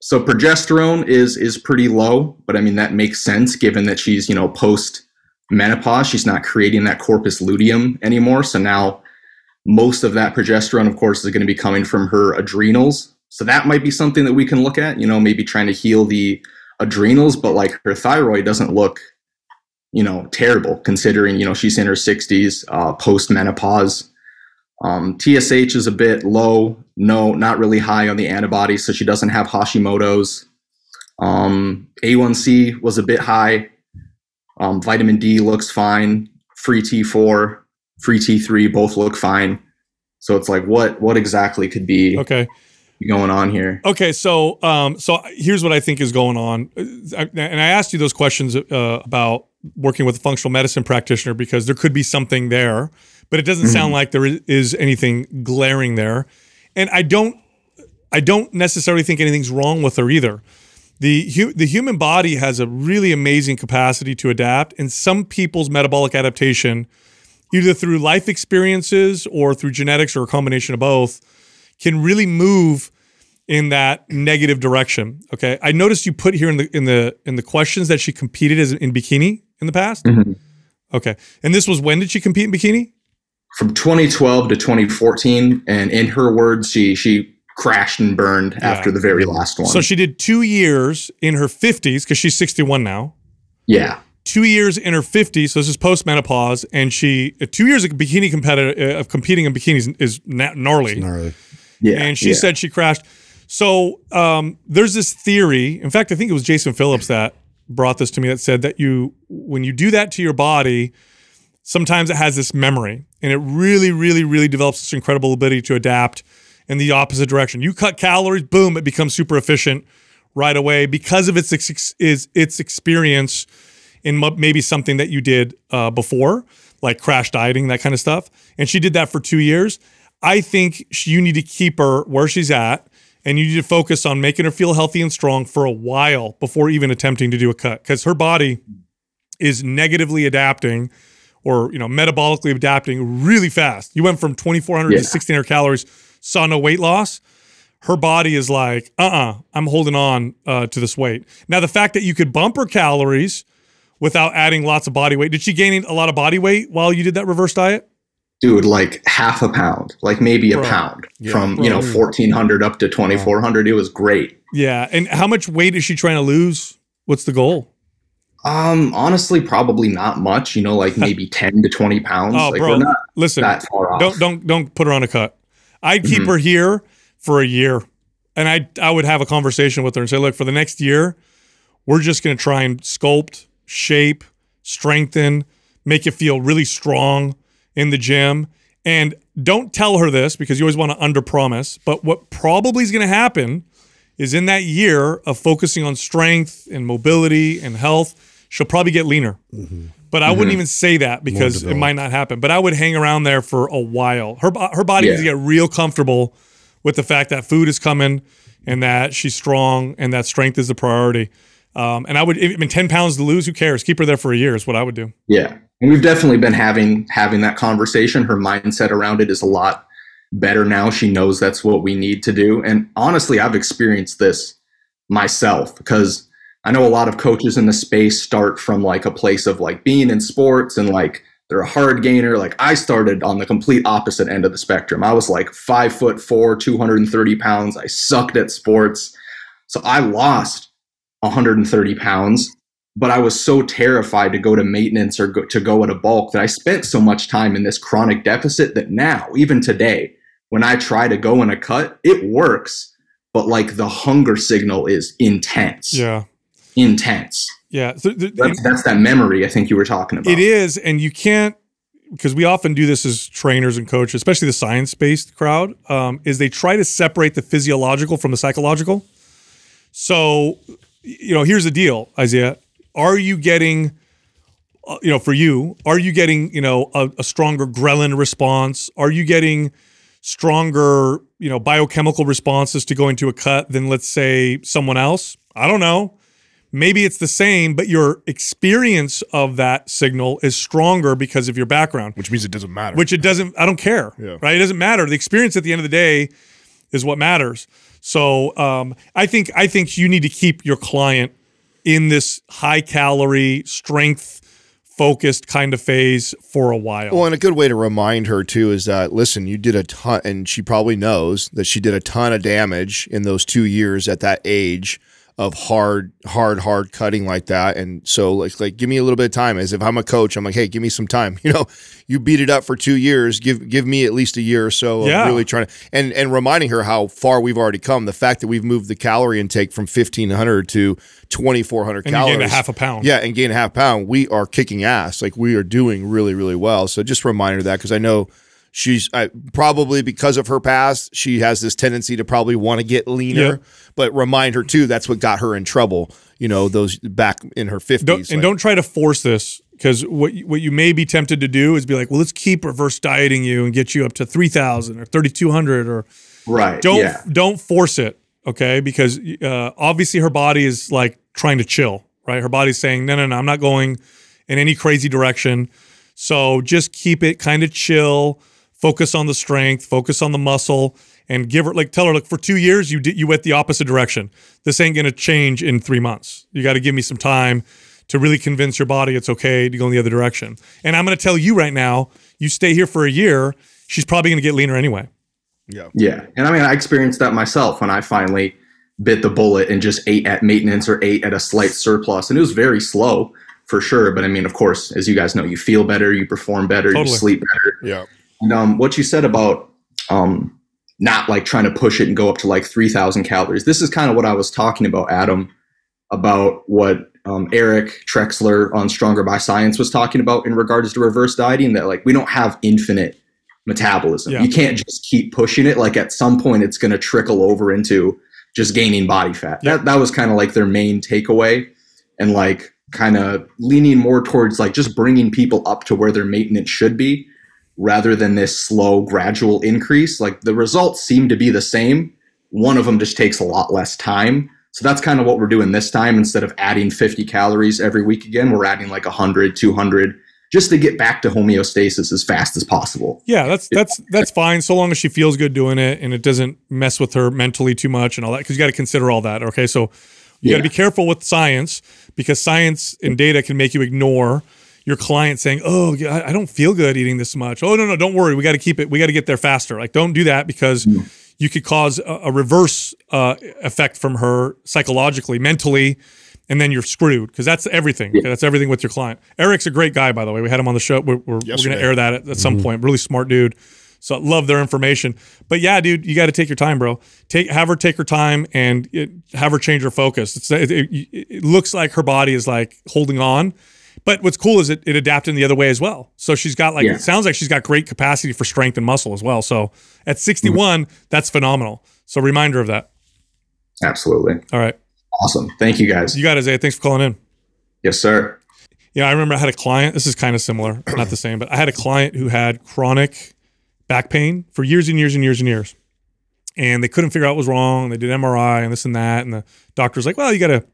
so progesterone is is pretty low, but I mean that makes sense given that she's you know post menopause. She's not creating that corpus luteum anymore. So now most of that progesterone, of course, is going to be coming from her adrenals. So that might be something that we can look at. You know, maybe trying to heal the adrenals, but like her thyroid doesn't look you know, terrible considering, you know, she's in her 60s, uh, post menopause. Um, TSH is a bit low, no, not really high on the antibodies, so she doesn't have Hashimoto's. Um, A1C was a bit high. Um, vitamin D looks fine. Free T4, free T3 both look fine. So it's like, what what exactly could be Okay. Going on here? Okay, so um, so here's what I think is going on, Uh, I- and I asked you those questions uh, about working with a functional medicine practitioner because there could be something there, but it doesn't sound like there is- is anything glaring there, and I don't, I don't necessarily think anything's wrong with her either. The hu- the human body has a really amazing capacity to adapt, and some people's metabolic adaptation, either through life experiences or through genetics or a combination of both, can really move in that negative direction. Okay. I noticed you put here in the in the in the questions that she competed as in bikini in the past. Mhm. Okay. And this was when did she compete in bikini? From 2012 to 2014, and in her words, she she crashed and burned after the very last one. So she did two years in her 50s because she's 61 now. yeah, Two years in her 50s, so this is post menopause, and she uh, two years of bikini competitor uh, of competing in bikinis is na- gnarly. Gnarly. yeah. and she yeah. said she crashed. So um, there's this theory. In fact, I think it was Jason Phillips that brought this to me that said that you, when you do that to your body, sometimes it has this memory, and it really, really, really develops this incredible ability to adapt in the opposite direction. You cut calories, boom, it becomes super efficient right away because of its ex- is its experience in mo- maybe something that you did uh, before, like crash dieting, that kind of stuff. And she did that for two years. I think she, you need to keep her where she's at, and you need to focus on making her feel healthy and strong for a while before even attempting to do a cut, because her body is negatively adapting or you know metabolically adapting really fast. You went from 2400 Yeah. to 1600 calories, saw no weight loss. Her body is like, uh-uh, I'm holding on uh, to this weight. Now the fact that you could bump her calories without adding lots of body weight. Did she gain a lot of body weight while you did that reverse diet? Dude, like half a pound, like maybe a Bro. pound Yeah. from, you know, 1400 up to 2400. It was great. Yeah. And how much weight is she trying to lose? What's the goal? Um, honestly, probably not much, you know, like maybe 10 to 20 pounds. Oh, like bro, we're not Listen, that far off. don't don't don't put her on a cut. I'd keep Mhm. her here for a year, and I I would have a conversation with her and say, look, for the next year, we're just going to try and sculpt, shape, strengthen, make you feel really strong in the gym. And don't tell her this because you always want to underpromise. But what probably is going to happen is in that year of focusing on strength and mobility and health, she'll probably get leaner. But I wouldn't even say that because it might not happen. But I would hang around there for a while. Her her body needs to get real comfortable with the fact that food is coming and that she's strong and that strength is the priority. Um, and I would, I mean, ten pounds to lose, who cares? Keep her there for a year is what I would do. Yeah. And we've definitely been having having that conversation. Her mindset around it is a lot better now. She knows that's what we need to do. And honestly, I've experienced this myself because I know a lot of coaches in the space start from like a place of like being in sports and like they're a hard gainer. Like I started on the complete opposite end of the spectrum. I was like five foot four, 230 pounds. I sucked at sports. So I lost 130 pounds but I was so terrified to go to maintenance or go, to go at a bulk that I spent so much time in this chronic deficit that now, even today, when I try to go in a cut, it works, but like the hunger signal is intense. Yeah. Intense. Yeah. So th- That's, that's that memory I think you were talking about. It is, and you can't because we often do this as trainers and coaches, especially the science-based crowd, um, is they try to separate the physiological from the psychological. So, you know, here's the deal, Isaiah. Are you getting, uh, you know, for you, are you getting, you know, a, a stronger ghrelin response? Are you getting stronger, you know, biochemical responses to going to a cut than, let's say, someone else? I don't know maybe it's the same, but your experience of that signal is stronger because of your background, which means it doesn't matter. which it doesn't, I don't care, Yeah. right? It doesn't matter. The experience at the end of the day is what matters. So um, I think, I think you need to keep your client in this high calorie, strength focused kind of phase for a while. Well, and a good way to remind her too is that listen, you did a ton, and she probably knows that she did a ton of damage in those two years at that age of hard, hard, hard cutting like that. And so, like, like give me a little bit of time. As if I'm a coach, I'm like, hey, give me some time. You know, you beat it up for two years. Give give me at least a year or so of Yeah. really trying to and and reminding her how far we've already come. The fact that we've moved the calorie intake from 1500 to 2400 calories. gained a half a pound. Yeah, and gain a half pound. We are kicking ass. Like we are doing really, really well. So just remind her that because I know she's I, probably because of her past, she has this tendency to probably want to get leaner. Yep. But remind her too, that's what got her in trouble. You know, those back in her fifties. and don't try to force this because what you- what you may be tempted to do is be like, well, let's keep reverse dieting you and get you up to three thousand or thirty two hundred or right. don't yeah. don't force it, okay? Because uh, obviously her body is like trying to chill, right? Her body's saying, no, no, no, I'm not going in any crazy direction. So just keep it kind of chill. Focus on the strength. Focus on the muscle. And give her like tell her look for two years you did you went the opposite direction. This ain't gonna change in three months. You got to give me some time to really convince your body it's okay to go in the other direction. And I'm gonna tell you right now, you stay here for a year, she's probably gonna get leaner anyway. Yeah. Yeah. And I mean, I experienced that myself when I finally bit the bullet and just ate at maintenance or ate at a slight surplus. And it was very slow for sure. But I mean, of course, as you guys know, you feel better, you perform better, Totally. you sleep better. Yeah. And um, what you said about um, not like trying to push it and go up to like 3,000 calories, this is kind of what I was talking about, Adam, about what um, Eric Trexler on Stronger by Science was talking about in regards to reverse dieting that like we don't have infinite metabolism. Yeah. You can't just keep pushing it. Like at some point, it's going to trickle over into just gaining body fat. Yeah. That, that was kind of like their main takeaway. And like kind of leaning more towards like just bringing people up to where their maintenance should be rather than this slow gradual increase like the results seem to be the same. One of them just takes a lot less time. So that's kind of what we're doing this time. Instead of adding 50 calories every week again we're adding like 100 200 just to get back to homeostasis as fast as possible. Yeah, that's that's that's fine so long as she feels good doing it and it doesn't mess with her mentally too much and all that because you got to consider all that. Okay, so You got to be careful with science because science and data can make you ignore your client saying, "Oh, I I don't feel good eating this much." Oh, no, no, don't worry. We got to keep it. We got to get there faster. Like, don't do that because mm. you could cause a, a reverse uh, effect from her psychologically, mentally, and then you're screwed because that's everything. That's everything with your client. Eric's a great guy, by the way. We had him on the show. We're, we're, we're going to air that at, at some mm-hmm. point. Really smart dude. So I love their information. But yeah, dude, you got to take your time, bro. Take have her take her time and it, have her change her focus. It's, it, it, it looks like her body is like holding on. But what's cool is it, it adapted in the other way as well. So she's got like Yeah. it sounds like she's got great capacity for strength and muscle as well. So at mm-hmm. 61, that's phenomenal. So reminder of that. Absolutely. All right. Awesome. Thank you guys. You got it, Isaiah. Thanks for calling in. Yes, sir. Yeah, I remember I had a client. This is kind of similar, not the same, but I had a client who had chronic back pain for years and years and years and years. And they couldn't figure out what was wrong. They did MRI and this and that. And the doctor's like, well, you got a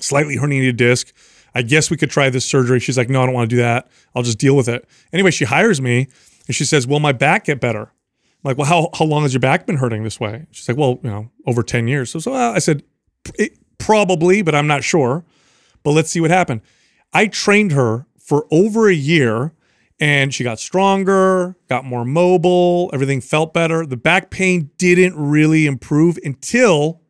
slightly herniated disc. I guess we could try this surgery. She's like, no, I don't want to do that. I'll just deal with it. Anyway, she hires me and she says, will my back get better? I'm like, well, how, how long has your back been hurting this way? She's like, well, you know, over 10 years. So, so well, I said, it, probably, but I'm not sure. But let's see what happened. I trained her for over a year and she got stronger, got more mobile, everything felt better. The back pain didn't really improve until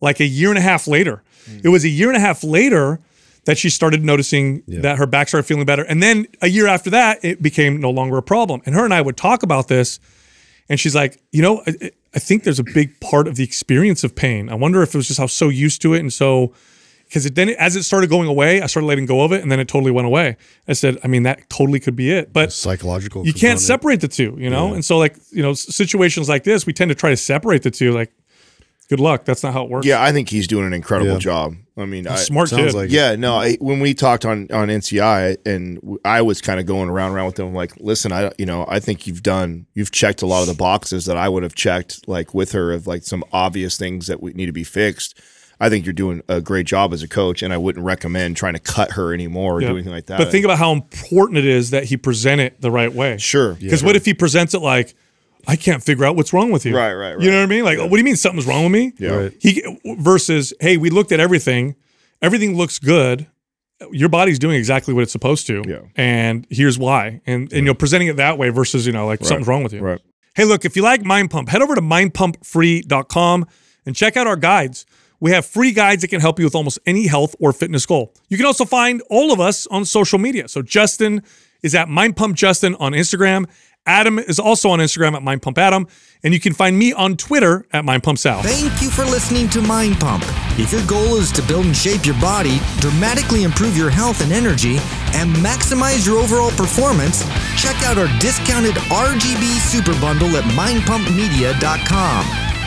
like a year and a half later. Hmm. It was a year and a half later that she started noticing that her back started feeling better. And then a year after that, it became no longer a problem. And her and I would talk about this. And she's like, you know, I, I think there's a big part of the experience of pain. I wonder if it was just how so used to it and so because it then as it started going away, I started letting go of it, and then it totally went away. I said, I mean, that totally could be it, but Psychological. you can't separate the two, you know. And so, like, you know, situations like this, we tend to try to separate the two. Like, good luck. That's not how it works. Yeah, I think he's doing an incredible Yeah. job. I mean, I, smart Sounds kid. like Yeah, no. I, when we talked on on NCI, and w- I was kind of going around around with them, like, listen, I you know, I think you've done, you've checked a lot of the boxes that I would have checked, like with her, of like some obvious things that we need to be fixed. I think you're doing a great job as a coach, and I wouldn't recommend trying to cut her anymore or Yeah. do anything like that. But think about how important it is that he present it the right way. sure, Because what if he presents it like, I can't figure out what's wrong with you. Right, right, right. You know what I mean? Like, what do you mean something's wrong with me? Yeah. Right. He versus, hey, we looked at everything, everything looks good. Your body's doing exactly what it's supposed to. Yeah. And here's why. And and you know, presenting it that way versus, you know, like something's wrong with you. Right. Hey, look, if you like Mind Pump, head over to mindpumpfree.com and check out our guides. We have free guides that can help you with almost any health or fitness goal. You can also find all of us on social media. So Justin is at Mind Pump Justin on Instagram. Adam is also on Instagram at Mind Pump Adam, and you can find me on Twitter at Mind Pump Sal. Thank you for listening to Mind Pump. If your goal is to build and shape your body, dramatically improve your health and energy, and maximize your overall performance, check out our discounted RGB Super Bundle at mindpumpmedia.com.